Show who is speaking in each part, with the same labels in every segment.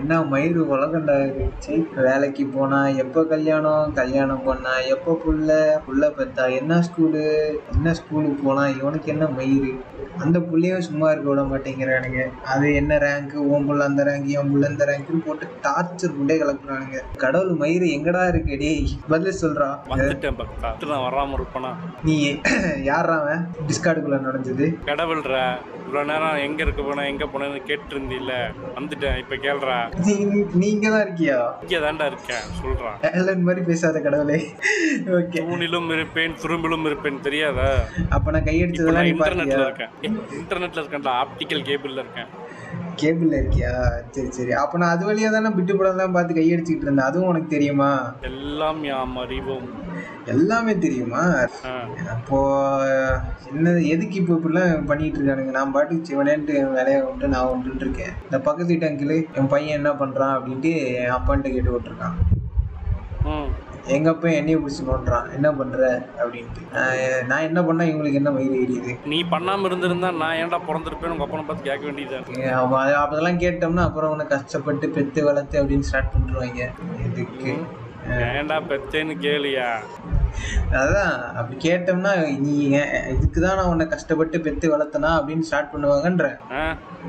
Speaker 1: என்ன மயிறு உலகண்டா இது சீ, வேலைக்கு போனா எப்போ கல்யாணம்? கல்யாணம் பண்ணா எப்போ புள்ள? புள்ள பெத்தா என்ன ஸ்கூலு? என்ன ஸ்கூலுக்கு போனா இவனுக்கு என்ன மயிறு அந்த புள்ளையும் சும்மா இருக்க விட மாட்டேங்கிறானுங்க. அது என்ன ரேங்க் உன் புள்ள அந்த ரேங்க் என் புள்ள இந்த ரேங்க்னு போட்டு டார்ச்சர் புண்டே கலப்புறானுங்க கடவுள் மயிறு எங்கடா இருக்கு டேய்? பதில் சொல்றா.
Speaker 2: வராம இருப்பேனா?
Speaker 1: நீ யாரா அவன்? டிஸ்கார்டுக்குள்ள நடந்தது
Speaker 2: கடவுள்ற. இவ்வளவு நேரம் எங்க இருக்க போன எங்க போனேன்னு கேட்டு இருந்தீல்ல வந்துட்டேன் இப்ப கேள்றா.
Speaker 1: நீங்க தான் இருக்கியா?
Speaker 2: இங்க தாண்டா இருக்கேன் சொல்றான்.
Speaker 1: ஏலன் மாதிரி பேசாத கடவுளே. ஓகே.
Speaker 2: தூணிலும் இருப்பேன் துரும்பிலும் இருப்பேன் தெரியாதா?
Speaker 1: அப்ப நான்
Speaker 2: இன்டர்நெட்ல
Speaker 1: பாத்தியா?
Speaker 2: இருக்கேன். இன்டர்நெட்ல இருக்கேன்டா ஆப்டிக்கல் கேபிள்ல இருக்கேன்.
Speaker 1: கேபிள்ல இருக்கியா? சரி சரி. அப்ப நான் அது வழியா தானே பிட்டு படம் தான் பார்த்து கையடிச்சிட்டு இருந்தேன். அதுவும் உனக்கு தெரியுமா?
Speaker 2: எல்லாம் யாம் அறிவோம்.
Speaker 1: எல்லாமே தெரியுமா. அப்போ என்ன எதுக்கு இப்போ இப்படிலாம் பண்ணிட்டு இருக்கானுங்க? நான் பாட்டுக்கு சிவனேன்ட்டு என் வேலையை உண்டு நான் உண்டுன்னு இருக்கேன். இந்த பக்கத்து வீட்டு அங்கிள் என் பையன் என்ன பண்றான் அப்படின்ட்டு என் அப்பான்ட்டு கேட்டு விட்டுருக்கான். எங்க அப்பா என்னைய பிடிச்சி நோண்டுறான் என்ன பண்ற? அப்படின்ட்டு. நான் என்ன பண்ணா இவங்களுக்கு என்ன மயிறு எரியுது?
Speaker 2: நீ பண்ணாம இருந்திருந்தா நான் ஏன்டா பிறந்திருப்பேன் உங்க அப்பனை பார்த்து கேட்க வேண்டியது
Speaker 1: அத- அதெல்லாம் கேட்டோம்னா அப்புறம் உன்னை கஷ்டப்பட்டு பெத்து வளர்த்து அப்படின்னு ஸ்டார்ட் பண்ணிருவாங்க. இதுக்கு
Speaker 2: ஏன்டா பெத்தேன்னு கேளியா?
Speaker 1: அதான் அப்படி கேட்டோம்னா நீ இதுக்கு தான் நான் உன்னை கஷ்டப்பட்டு பெத்து வளர்த்தனா அப்படின்னு ஸ்டார்ட் பண்ணுவாங்கன்ற.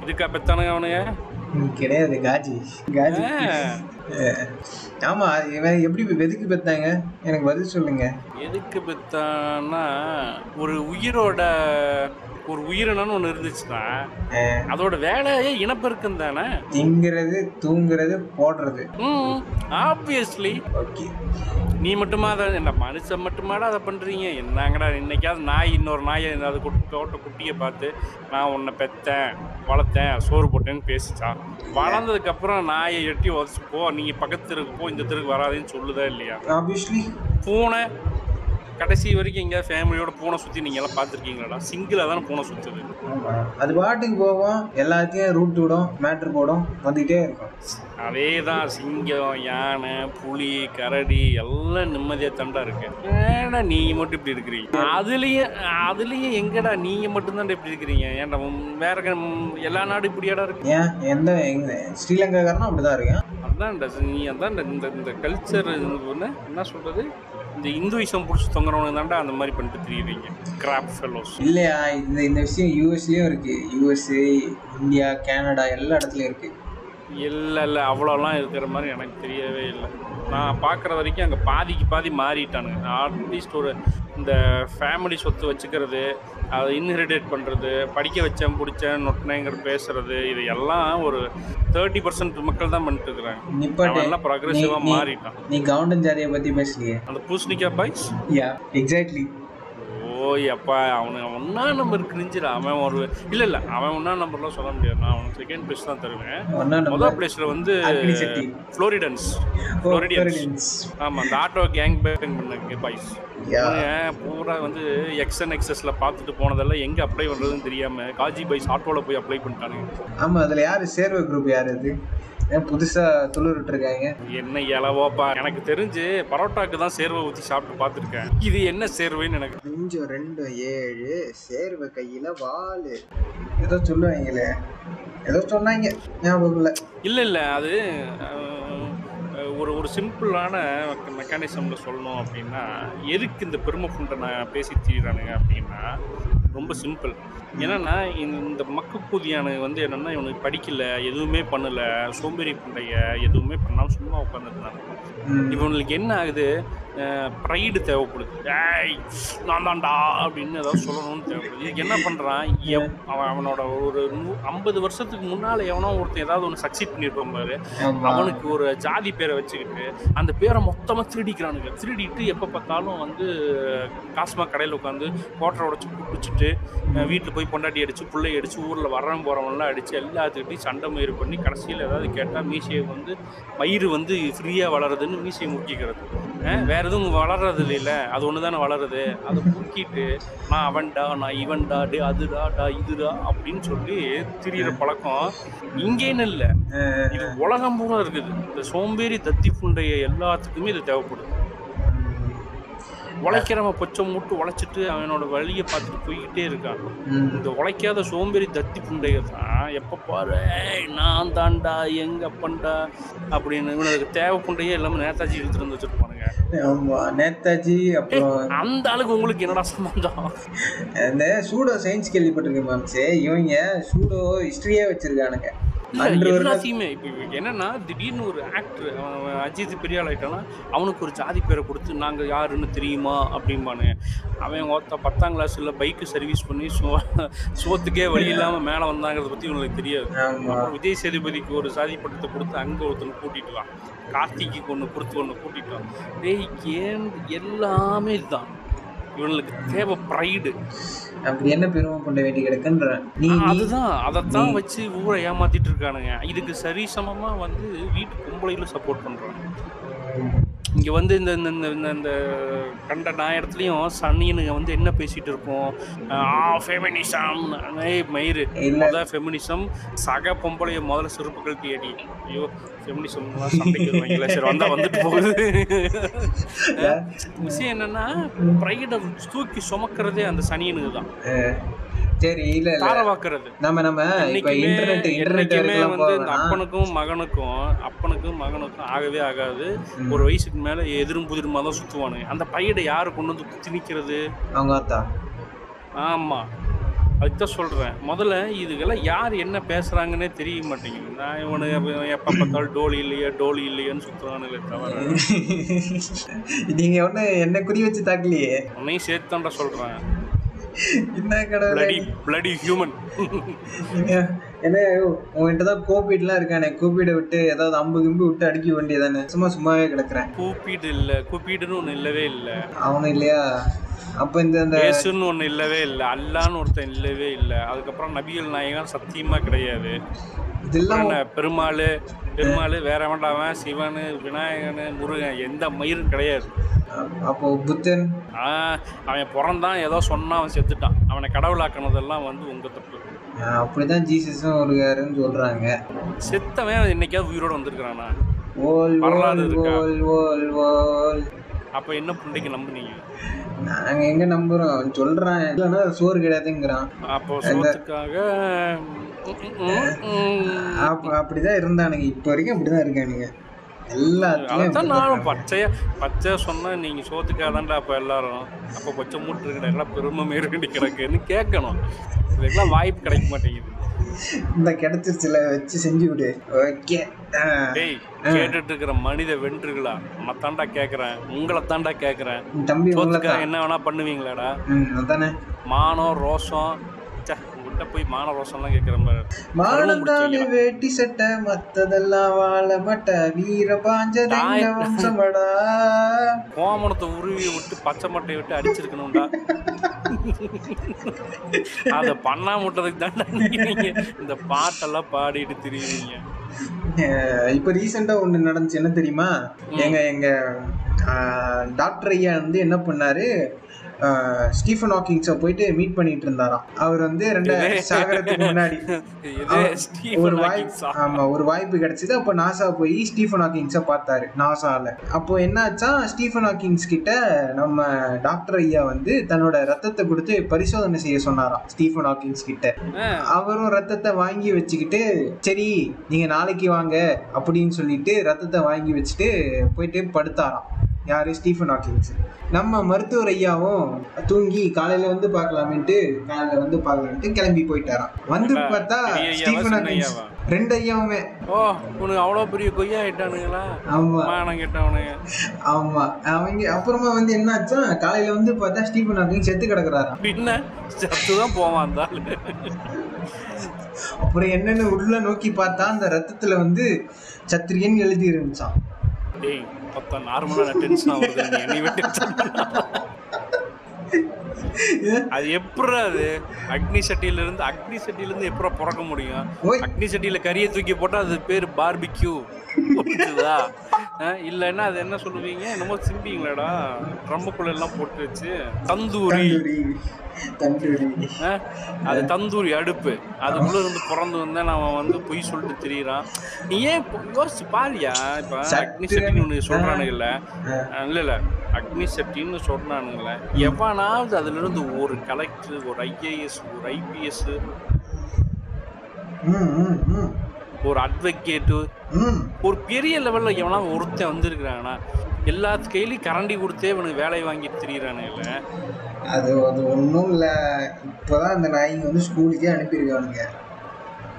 Speaker 2: இதுக்கா பெத்தானுங்க அவனுங்க?
Speaker 1: கிடையாது காஜி. காஜி ஆமா இவன் எப்படி எதுக்கு பெத்தாங்க? எனக்கு பதில் சொல்லுங்க.
Speaker 2: எதுக்கு பெத்தான்னா ஒரு உயிரோட ஒரு உயிரினம்னு ஒன்று இருந்துச்சுன்னா அதோட வேலையே இனப்பெருக்கம் தானே?
Speaker 1: திங்கிறது தூங்குறது போடுறது.
Speaker 2: ம் ஆப்வியஸ்லி
Speaker 1: ஓகே.
Speaker 2: நீ மட்டுமா அதை என்ன மனுஷன் மட்டுமாடா அதை பண்ணுறீங்க என்னங்கடா இன்னைக்காவது நாய் இன்னொரு நாயை அது தோட்ட குட்டியை பார்த்து நான் உன்னை பெத்தேன் வளர்த்தேன் சோறு போட்டேன்னு பேசிச்சான் வளர்ந்ததுக்கப்புறம் நாயை எட்டி உதச்சு போ நீங்கள் பக்கத்து தெருக்கு போ இந்த தெருக்கு வராதேன்னு சொல்லுதா இல்லையா?
Speaker 1: ஆப்வியஸ்லி
Speaker 2: பூனை கடைசி வரைக்கும் எங்கேயாவது ஃபேமிலியோட பூனை சுற்றி நீங்கள் எல்லாம் பார்த்துருக்கீங்களாடா? சிங்கிளாக தானே பூனை சுற்றுது
Speaker 1: அது பாட்டுக்கு போவோம் எல்லாத்தையும் ரூட் விடும் மேட்ரு போடும் வந்துகிட்டே இருக்கும்.
Speaker 2: அதே தான் சிங்கம் யானை புலி கரடி எல்லாம் நிம்மதியாக தண்டா இருக்கு. ஏன்னா நீங்க மட்டும் இப்படி இருக்கிறீங்க? அதுலயும் அதுலயும் எங்கடா நீங்க மட்டும்தான் இப்படி இருக்கிறீங்க? ஏன்டா வேற எல்லா நாடும் இப்படியாடா இருக்கு?
Speaker 1: ஏன் எந்த ஸ்ரீலங்காக்காரனும் அப்படிதான் இருக்கேன்.
Speaker 2: அதான்டா நீ அதான் இந்த இந்த கல்ச்சர் என்ன சொல்றது? இந்த இந்துவிசம் பிடிச்சி தொங்குறவங்க தான்டா அந்த மாதிரி பண்ணிட்டு தெரியுறீங்க. கிராப் ஃபெலோஸ்
Speaker 1: இல்லையா இந்த இந்த விஷயம் யூஎஸ்லயும் இருக்கு. யூஎஸ்ஏ இந்தியா கனடா எல்லா இடத்துலயும் இருக்கு.
Speaker 2: இல்லை இல்லை அவ்வளோலாம் இருக்கிற மாதிரி எனக்கு தெரியவே இல்லை. நான் பார்க்குற வரைக்கும் அங்கே பாதிக்கு பாதி மாறிட்டானுங்க. அட்லீஸ்ட் ஒரு இந்த ஃபேமிலி சொத்து வச்சுக்கிறது அதை இன்ஹெரிடேட் பண்ணுறது படிக்க வச்சேன் பிடிச்சேன் நொட்டினேங்கிற பேசுறது இது எல்லாம் ஒரு தேர்ட்டி பர்சன்ட் மக்கள் தான் பண்ணிட்டு இருக்கிறாங்க. எல்லாம் ப்ரொக்ரெசிவாக மாறிட்டான்.
Speaker 1: நீ கவுண்டன் ஜாதியை பத்தி பேசலையே?
Speaker 2: அந்த பூசணிக்கா பாய்ஸ்
Speaker 1: யா எக்ஸாக்ட்லி
Speaker 2: ஓய் அப்பா அவனுக்கு ஒன்றா நம்பர் கிரிஞ்சிடா அவன் ஒரு இல்லை இல்லை அவன் ஒன்றா நம்பர்லாம் சொல்ல முடியாது. நான் அவனுக்கு செகண்ட் பிளேஸ் தான் தருவேன். முதல் பிளேஸில் வந்து ஃப்ளோரிடன்ஸ் ஃப்ளோரிடியன்ஸ் ஆமாம் அந்த ஆட்டோ கேங் பேங் பண்ண பாய்ஸ் பூரா வந்து எக்ஸ்என் எக்ஸஸ்ல பார்த்துட்டு போனதெல்லாம் எங்கே அப்ளை பண்ணுறதுன்னு தெரியாமல் காஜி பைஸ் ஆட்டோவில் போய் அப்ளை பண்ணிட்டானுங்க.
Speaker 1: ஆமா அதுல யாரு? சேர்வை குரூப் யாரு அது? ஏன் புதுசா துளிர்ட்டு இருக்காங்க
Speaker 2: என்ன இலவோப்பா எனக்கு தெரிஞ்சு பரோட்டாக்கு தான் சேர்வை ஊற்றி சாப்பிட்டு பார்த்துருக்கேன். இது என்ன சேர்வைன்னு எனக்கு
Speaker 1: கொஞ்சம் ரெண்டு ஏழு சேர்வை கையில வாலு. ஏதோ சொல்லுவாங்களே. ஏதோ சொன்னாங்க. ஞாபகம் இல்லை.
Speaker 2: இல்லை இல்லை அது ஒரு ஒரு சிம்பிளான மெக்கானிசமில் சொல்லணும் அப்படின்னா எதுக்கு இந்த பெருமை புண்டை நான் பேசி தீரானுங்க அப்படின்னா ரொம்ப சிம்பிள். என்னன்னா இந்த மக்குப்பூதியானு வந்து என்னன்னா இவனுக்கு படிக்கல எதுவுமே பண்ணல சோம்பேறி புண்டைய எதுவுமே பண்ணாமல் சும்மா உட்காந்துருந்தாங்க. இவனுக்கு என்ன ஆகுது? ப்ரைடு தேவைப்படுது. ஏய் நான் தான்டா அப்படின்னு ஏதாவது சொல்லணும்னு தேவைப்படுது. இதுக்கு என்ன பண்ணுறான் அவன் அவனோட ஒரு நூ ஐம்பது வருஷத்துக்கு முன்னால் எவனோ ஒருத்தன் ஏதாவது ஒன்று சக்சீட் பண்ணியிருப்பான் பாரு. அவனுக்கு ஒரு ஜாதி பேரை வச்சுக்கிட்டு அந்த பேரை மொத்தமாக திருடிக்கிறானுங்க. திருடிட்டு எப்போ பார்த்தாலும் வந்து காஸ்மா கடையில் உட்காந்து கோட்டரை உடச்சி குடிச்சிட்டு வீட்டில் போய் பொண்டாட்டி அடிச்சு பிள்ளை அடிச்சு ஊரில் வரவன் போகிறவன்லாம் அடிச்சு எல்லாத்துக்கிட்டையும் சண்டை மயிறு பண்ணி கடைசியில் ஏதாவது கேட்டால் மீசையை வந்து மயிறு வந்து ஃப்ரீயாக வளருதுன்னு மீசையை முக்கிக்கிறது வேற எதுவும் வளர்றது இல்லைல்ல அது ஒன்று தானே வளருது. அதை முக்கிட்டு நான் அவன்டா நான் இவன்டா டே அதுடா டா இதுடா அப்படின்னு சொல்லி திரியிற பழக்கம் இங்கேன்னு இல்லை. இது உலகம் பூரா இருக்குது. இந்த சோம்பேறி தத்தி புண்டைய எல்லாத்துக்குமே இது தேவைப்படுது. உழைக்கிறவன் பொச்சம் மூட்டு உழைச்சிட்டு அவனோட வழியை பார்த்துட்டு போய்கிட்டே இருக்கான். இந்த உழைக்காத சோம்பேறி தத்தி புண்டைய தான் எப்போ பாரு நான் தாண்டா எங்க அப்பன்டா அப்படின்னு இவனுக்கு தேவை புண்டையே எல்லாமே நேதாஜி இழுத்துட்டு வந்து வச்சிருப்பானுங்க
Speaker 1: ஆமா நேதாஜி அப்புறம்
Speaker 2: அந்த ஆளுக்கு உங்களுக்கு என்னடா சம்பந்தம்?
Speaker 1: இந்த சூடோ சயின்ஸ் கேள்விப்பட்டிருக்கேன் மேம்ஸே இவங்க சூடோ ஹிஸ்டரியே வச்சிருக்கானுங்க.
Speaker 2: எல்லாத்தையுமே இப்போ என்னன்னா திடீர்னு ஒரு ஆக்டர் அஜித் பெரிய ஆள் ஆயிட்டானா அவனுக்கு ஒரு ஜாதி பேரை கொடுத்து நாங்கள் யாருன்னு தெரியுமா? அப்படிம்பானு அவன் ஒருத்த பத்தாம் கிளாஸில் பைக்கு சர்வீஸ் பண்ணி சோ சோத்துக்கே வழி இல்லாமல் மேலே வந்தாங்கிறத பற்றி இவனுக்கு தெரியாது. விஜய் சேதுபதிக்கு ஒரு சாதி பட்டத்தை கொடுத்து அங்கே ஒருத்தனை கூட்டிட்டு வா. கார்த்திக்கு ஒன்று கொடுத்து ஒன்று கூட்டிட்டு வா. டேய் ஏன் எல்லாமே இதுதான்? இவனுக்கு தேவை ப்ரைடு
Speaker 1: அப்படி என்ன பெருமை கொண்ட வேண்டி கிடக்குன்ற நீ
Speaker 2: அதுதான் அதைத்தான் வச்சு ஊரை ஏமாத்திட்டு இருக்கானுங்க. இதுக்கு சரிசமமா வந்து வீட்டு பொம்பளைகளும் சப்போர்ட் பண்றாங்க. இங்க வந்து இந்த இந்த இந்த இந்த- கண்ட நாயடத்துலயும் சன்னியனுங்க வந்து என்ன பேசிட்டு இருப்போம் ஆ ஃபெமினிசம் மயிறு. முதல் ஃபெமினிசம் சக பொம்பளைய முதல்ல செருப்பு கழட்டி அடி ஐயோ ஃபெமினிசம் சண்டைக்கு வருவாங்களா சரி வந்தா வந்துட்டு போகுது. விஷயம் என்னன்னா ப்ரைடை தூக்கி சுமக்கிறதே அந்த சனியனுக்கு தான்.
Speaker 1: சரி இல்ல
Speaker 2: தாரவாக்குறது
Speaker 1: நம்ம நம்ம இப்ப இன்டர்நெட் இன்டர்நெட்
Speaker 2: வந்து அப்பனுக்கும் மகனுக்கும் அப்பனுக்கும் மகனுக்கும் ஆகவே ஆகாது. ஒரு வயசுக்கு மேல எதிரும் புதிருமா தான் சுத்துவானுங்க அந்த பையனை யாரு கொண்டு வந்து குத்தி நிக்கிறது?
Speaker 1: அவங்க ஆத்தா
Speaker 2: ஆமா. அதுதான் சொல்றேன். முதல்ல இதுக்கெல்லாம் யார் என்ன பேசுறாங்கன்னே தெரிய மாட்டேங்குது. நான் இவனு எப்ப பார்த்தாலும் டோலி இல்லையா டோலி இல்லையான்னு சுத்துறானுங்களே தவிர.
Speaker 1: நீங்க ஒண்ணு என்ன குறி வச்சு தாக்கலையே.
Speaker 2: உன்னையும் சேர்த்து தான்டா சொல்றேன்.
Speaker 1: என்ன கடவுளே?
Speaker 2: பிளடி பிளடி ஹியூமன்
Speaker 1: என்ன உங்ககிட்ட தான் கோபிட்லாம் இருக்கானே. கோபிடை விட்டு ஏதாவது அம்பு கிம்பு விட்டு அடிக்க வேண்டியதானே. சும்மா சும்மாவே கிடக்குறேன்.
Speaker 2: கூப்பீடு இல்ல. கூப்பீடுன்னு ஒண்ணு இல்லவே இல்லை.
Speaker 1: அவனு இல்லையா? அப்ப இந்த இந்த
Speaker 2: இயேசுன்னு ஒண்ணு இல்லவே இல்லை. அல்லான்னு ஒருத்தன் இல்லவே இல்லை. அதுக்கப்புறம் நபிகள் நாயகம் சத்தியமா கிடையாது.
Speaker 1: இதெல்லாம்
Speaker 2: பெருமாள் பெருமாள் வேற வேண்டாம சிவன் விநாயகன் முருகன் எந்த மயிரும் கிடையாது.
Speaker 1: அப்போ புத்தன்?
Speaker 2: அவன் பிறந்தான் ஏதோ சொன்னான் அவன் செத்துட்டான். அவனை கடவுளாக்குனதெல்லாம் வந்து உங்க தப்பு.
Speaker 1: அப்படிதான் ஜீசஸும் வருகாருன்னு சொல்றாங்க.
Speaker 2: செத்தவன் என்னைக்காவது உயிரோட வந்திருக்கிறானா?
Speaker 1: ஓல்
Speaker 2: வரலாறு
Speaker 1: ஓல்
Speaker 2: இருக்கா?
Speaker 1: ஓல் ஓல் ஓல்.
Speaker 2: அப்ப என்ன புண்டைக்கு நம்புனீங்க?
Speaker 1: நாங்க எங்க நம்புறோம்? சொல்றான். இல்லைன்னா சோறு கிடையாதுங்கிறான்.
Speaker 2: அப்போ சோத்துக்காக
Speaker 1: அப்படிதான் இருந்தானுங்க. இப்ப வரைக்கும் அப்படிதான் இருக்கானுங்க.
Speaker 2: அதைத்தான் நானும் பச்சையா பச்சை சொன்னா நீங்க சோத்துக்காதான்டா அப்ப எல்லாரும்? அப்ப பச்சை மூட்டு இருக்கிற பெருமை மேற்கண்டி கிடக்குன்னு கேட்கணும். இதுக்கெல்லாம் வாய்ப்பு கிடைக்க மாட்டேங்குது.
Speaker 1: இந்த கிடைச்சிருச்சுல வச்சு செஞ்சு விடு. ஓகே.
Speaker 2: டேய் கேட்டுட்டு இருக்கிற மனித வென்றுகளா? நான் தாண்டா கேக்குறேன். உங்களை தாண்டா கேக்குறேன்.
Speaker 1: தம்பி
Speaker 2: என்ன வேணா பண்ணுவீங்களாடா?
Speaker 1: அதானே.
Speaker 2: மானம் ரோஷம் உங்ககிட்ட போய் மான ரோஷம்லாம் கேட்குற மாதிரி
Speaker 1: மானம் தானே வேட்டி சட்டை மத்ததெல்லாம் வாழ மட்ட வீர வம்சமடா?
Speaker 2: கோமணத்தை உருவி விட்டு பச்சை மட்டையை விட்டு அடிச்சிருக்கணும்டா. அதை பண்ணா முட்டதுக்கு நீங்க இந்த பாட்டெல்லாம் பாடிட்டு திரியுறீங்க.
Speaker 1: இப்ப ரீசெண்டா ஒண்ணு நடந்துச்சு. என்ன தெரியுமா? எங்க எங்க டாக்டர் ஐயா வந்து என்ன பண்ணாரு? ஸ்டீஃபன் ஹாக்கிங்ஸ போயிட்டு மீட் பண்ணிட்டு இருந்தாராம். அவர் வந்து ரெண்டு சாகரத்துக்கு முன்னாடி. ஒரு வாய்ப்பு? ஆமா ஒரு வாய்ப்பு கிடைச்சது. அப்போ நாசா போய் ஸ்டீஃபன் ஹாக்கிங்ஸ பார்த்தாரு நாசால அப்போ என்னாச்சா ஸ்டீஃபன் ஹாக்கிங்ஸ் கிட்ட நம்ம டாக்டர் ஐயா வந்து தன்னோட ரத்தத்தை கொடுத்து பரிசோதனை செய்ய சொன்னாராம் ஸ்டீஃபன் ஹாக்கிங்ஸ் கிட்ட. அவரும் ரத்தத்தை வாங்கி வச்சுக்கிட்டு சரி நீங்க நாளைக்கு வாங்க அப்படின்னு சொல்லிட்டு ரத்தத்தை வாங்கி வச்சுட்டு போயிட்டு படுத்தாராம். யாரு? ஸ்டீஃபன் ஹாக்கிங்ஸ் நம்ம மருத்துவர் ஐயாவும் தூங்கி காலையில வந்து பார்க்கலாமேன்ட்டு காலையில வந்து பார்க்கலான்ட்டு கிளம்பி போயிட்டாராம். வந்து பார்த்தா ஸ்டீஃபன் ஹாக்கிங்ஸ்? ரெண்டு ஐயாவுமே.
Speaker 2: ஓ உனக்கு அவ்வளோ பெரிய கொய்யா ஆயிட்டானுங்களா?
Speaker 1: ஆமா.
Speaker 2: மானம் கேட்டவனுங்க.
Speaker 1: ஆமா. அவங்க அப்புறமா வந்து என்னாச்சா காலையில வந்து பார்த்தா ஸ்டீஃபன் ஹாக்கிங் செத்து கிடக்குறாராம்.
Speaker 2: பின்ன சத்து தான் போவான் அந்த
Speaker 1: அப்புறம் என்னன்னு உள்ள நோக்கி பார்த்தா அந்த ரத்தத்துல வந்து சத்திரியன் எழுதி இருந்துச்சான்
Speaker 2: டேய் பார்த்தா நார்மலான டென்ஷன் ஆகுது நீ என்னை விட்டு அது எப்படி அது? அக்னி சட்டியில இருந்து அக்னி சட்டியில இருந்து எப்பறம் பிறக்க முடியும்? அக்னி சட்டியில கறியை தூக்கி போட்டா அது பேர் பார்பிக்யூ புரிஞ்சுதா? இல்லைன்னா அது என்ன சொல்லுவீங்க? என்னமோ சிம்பிங்களேடா. ட்ரம்புக்குள்ள எல்லாம் போட்டு வச்சு தந்தூரி. அது தந்தூரி அடுப்பு. அதுக்குள்ள இருந்து பிறந்து வந்தா அவன் வந்து பொய் சொல்லிட்டு திரியிறான். நீ ஏன் யோசிச்சு பாரியா இப்ப அக்னி சட்டின்னு ஒண்ணு சொல்றானுங்கல்ல. இல்ல இல்ல. அக்னி சட்டின்னு சொல்றானுங்களே எவனாவது அதுல இருந்து ஒரு கலெக்டர் ஒரு ஐஏஎஸ் ஒரு ஐபிஎஸ் ஒரு அட்வொகேட்டு ஒரு பெரிய லெவலில் எவனா ஒருத்தன் வந்திருக்கிறாங்கன்னா எல்லாத்து கையிலையும் கரண்டி கொடுத்தே இவனுக்கு வேலையை வாங்கிட்டு திரியிறானுங்கள
Speaker 1: அது அது ஒன்றும் இல்லை. இப்போதான் அந்த நாய்ங்க வந்து ஸ்கூலுக்கே அனுப்பியிருக்கானுங்க.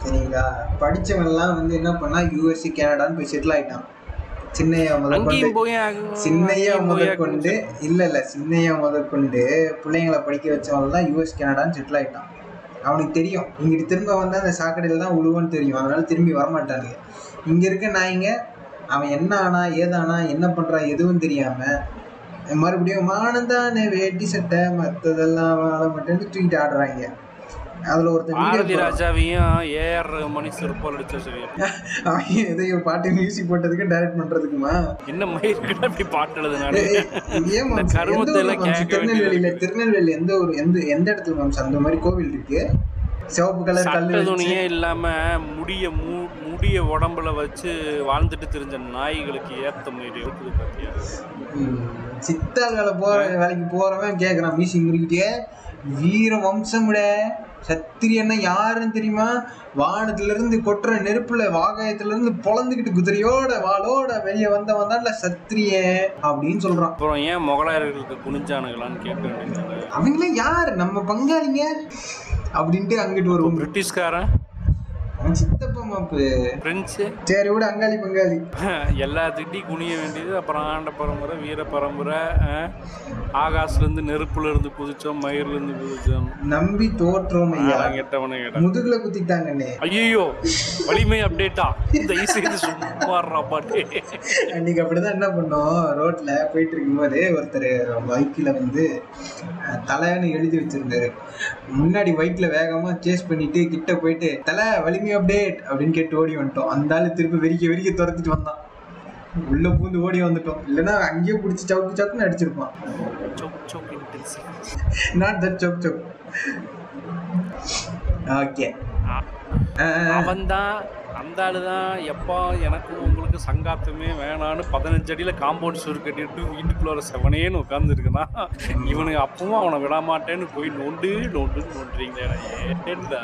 Speaker 1: சரிங்களா? படிச்சவன்லாம் வந்து என்ன பண்ணா யூஎஸ்சி கனடான்னு போய் செட்டில் ஆயிட்டான். சின்னையா முதற்கொண்டு சின்னையா முதற்கொண்டு இல்ல இல்ல சின்னையா முதற்கொண்டு பிள்ளைங்களை படிக்க வச்சவன் தான் யூஎஸ் கனடான்னு செட்டில் ஆயிட்டான். அவனுக்கு தெரியும். இங்கிட்டு திரும்ப வந்தா அந்த சாக்கடையில் தான் உழுவன்னு தெரியும். அதனால திரும்பி வரமாட்டானுங்க. இங்க இருக்க நாய்ங்க அவன் என்ன ஆனா ஏதானா என்ன பண்றான் எதுவும் தெரியாம மறுபடியும் மானந்தானே வேட்டி சட்டை மற்றதெல்லாம் வாழ மட்டும் தூக்கிட்டு ஆடுறாங்க. அதுல ஒருத்தன்
Speaker 2: பாரதி ராஜாவையும் ஏஆர் மணி சிறப்பால் அடிச்ச
Speaker 1: எதையோ பாட்டு மியூசிக் போட்டதுக்கு டைரக்ட் பண்றதுக்குமா?
Speaker 2: என்ன மயிர்கிட்ட அப்படி பாட்டு எழுதுனாரு
Speaker 1: திருநெல்வேலியில திருநெல்வேலி எந்த ஒரு எந்த எந்த இடத்துல மாம்ஸ் அந்த மாதிரி கோவில் இருக்கு? சிவப்பு கலர் கல்
Speaker 2: சட்ட
Speaker 1: வச்சு.
Speaker 2: துணியே இல்லாம முடிய மூ முடிய உடம்புல வச்சு வாழ்ந்துட்டு தெரிஞ்ச நாய்களுக்கு ஏத்த மாதிரி இருக்குது பாத்தியா?
Speaker 1: வேலை போற வேலைக்கு போறவன் கேக்குறான் மீசி முறிக்கிட்டே. வீர வம்சம்ட. சத்திரியன்னா யாருன்னு தெரியுமா? வானத்துல இருந்து கொட்டுற நெருப்புல வாகாயத்துல இருந்து பொழந்துக்கிட்டு குதிரையோட வாளோட வெளியே வந்தவன் தான் சத்திரிய அப்படின்னு சொல்றான்.
Speaker 2: அப்புறம் ஏன் முகலாயர்களுக்கு குனிஞ்சானுங்களான்னு கேட்க
Speaker 1: அவங்களே யார்? நம்ம பங்காளிங்க? அப்படின்ட்டு அங்கிட்டு ஒரு
Speaker 2: பிரிட்டிஷ்காரன்
Speaker 1: சித்தப்பா மாப்பு
Speaker 2: பிரெஞ்சு
Speaker 1: சரி விட அங்காளி பங்காளி.
Speaker 2: எல்லாத்துக்கிட்டையும் குனிய வேண்டியது அப்புறம் ஆண்ட பரம்பரை வீர பரம்பரை அஹ், ஆகாசுல இருந்து நெருப்புல இருந்து குதிச்சோம் மயிர்ல இருந்து குதிச்சோம்.
Speaker 1: நம்பி தோற்றோம் ஐயா.
Speaker 2: கெட்டவனு கேட்டேன்
Speaker 1: முதுகுல குத்திட்டாங்கண்ணே.
Speaker 2: ஐயோ வலிமை அப்டேட்டா இந்த ஈஸி சும்மாடுறா பாட்டு.
Speaker 1: அன்னைக்கு அப்படிதான் என்ன பண்ணோம் ரோட்ல போயிட்டு இருக்கும்போது ஒருத்தர் பைக்கில் வந்து தலைன்னு எழுதி வச்சிருந்தாரு. முன்னாடி பைக்ல வேகமா சேஸ் பண்ணிட்டு கிட்ட போயிட்டு தலை வலிமை அப்டேட் அப்படின்னு கேட்டு ஓடி வந்துட்டோம். அந்த ஆளு திருப்பி வெறிக்க வெறிக்க துரத்திட்டு வந்தான். உள்ள பூந்து ஓடி வந்துட்டோம். இல்லைன்னா அங்கேயே பிடிச்சி சவுக்கு சவுக்குன்னு அடிச்சிருப்பான். நாட் தட் சவுக் சவுக் ஓகே
Speaker 2: அவன் தான் அந்த ஆளு தான் எப்பா எனக்கும் உங்களுக்கு சங்காத்தமே வேணான்னு பதினஞ்சு அடியில் காம்பவுண்ட் சுவர் கட்டிட்டு வீட்டுக்குள்ள செவனேன்னு உட்காந்துருக்குன்னா இவனுக்கு அப்பவும் அவனை விட மாட்டேன்னு போய் நோண்டு நோண்டு நோண்டுறீங்களே ஏன்டா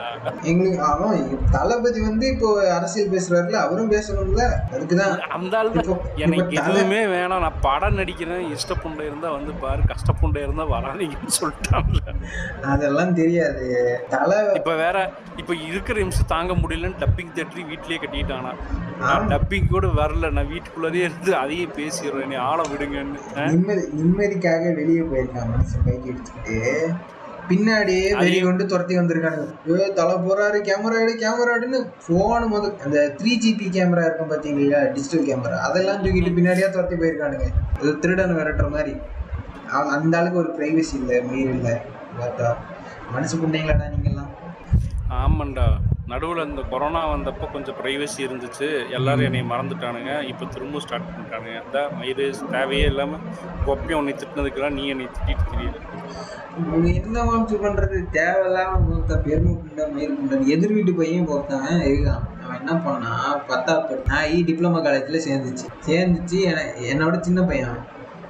Speaker 1: அவன் தளபதி வந்து இப்போ அரசியல் பேசுறாருல அவரும் பேசணும்ல? அதுக்குதான்.
Speaker 2: அந்த ஆள் தான் எனக்கு எதுவுமே வேணாம். நான் படம் நடிக்கிறேன். இஷ்டப்புண்டை இருந்தா வந்து பாரு கஷ்டப்புண்டை இருந்தா வராதீங்கன்னு சொல்லிட்டான்ல.
Speaker 1: அதெல்லாம் தெரியாது. தலை
Speaker 2: இப்ப வேற இப்ப இருக்கிற நிமிஷம் தாங்க முடியலன்னு டப்பிங் தேட்டரி வீட்லயே கட்டிட்டானா. நான் டப்பிங் கூட வரல. நான் வீட்டுக்குள்ளதே இருந்து அதையும் பேசிடுறேன். நீ ஆளை விடுங்கன்னு?
Speaker 1: நிம்மதி நிம்மதிக்காக வெளியே போயிருக்கான். மனுஷன் பைக் எடுத்துக்கிட்டு பின்னாடியே வெளியே கொண்டு துரத்தி வந்திருக்கானுங்க. ஏ தலை போறாரு. கேமரா எடு கேமரா எடுன்னு போன் முதல் அந்த த்ரீ ஜிபி கேமரா இருக்கும் பாத்தீங்களா டிஜிட்டல் கேமரா அதெல்லாம் தூக்கிட்டு பின்னாடியே துரத்தி போயிருக்கானுங்க. இது திருடன் விரட்டுற மாதிரி. அந்த ஆளுக்கு ஒரு பிரைவசி இல்லை மீறி இல்லை. பார்த்தா. மனசு புண்டைங்களாடா நீங்கெல்லாம்.
Speaker 2: ஆமாண்டா. நடுவில் இந்த கொரோனா வந்தப்போ கொஞ்சம் ப்ரைவசி இருந்துச்சு. எல்லாரும் என்னை மறந்துட்டானுங்க. இப்போ திரும்ப ஸ்டார்ட் பண்ணிட்டானுங்க. இந்த மயிறு தேவையே இல்லாமல் கொப்பையும் உன்னை திட்டினதுக்கெல்லாம் நீ என்னை திட்டிட்டு தெரியுது
Speaker 1: என்ன மாம்சு பண்றது? தேவையில்லாம ஒருத்த பெருமை புண்டை மயிர் புண்டை எதிர் வீட்டு பையன் ஒருத்தவன் இருக்கான். அவன் என்ன பண்ணான்? பத்தாவது நான் இ டிப்ளமோ காலேஜில் சேர்ந்துச்சு. சேர்ந்துச்சு என- என்னோட சின்ன பையன்.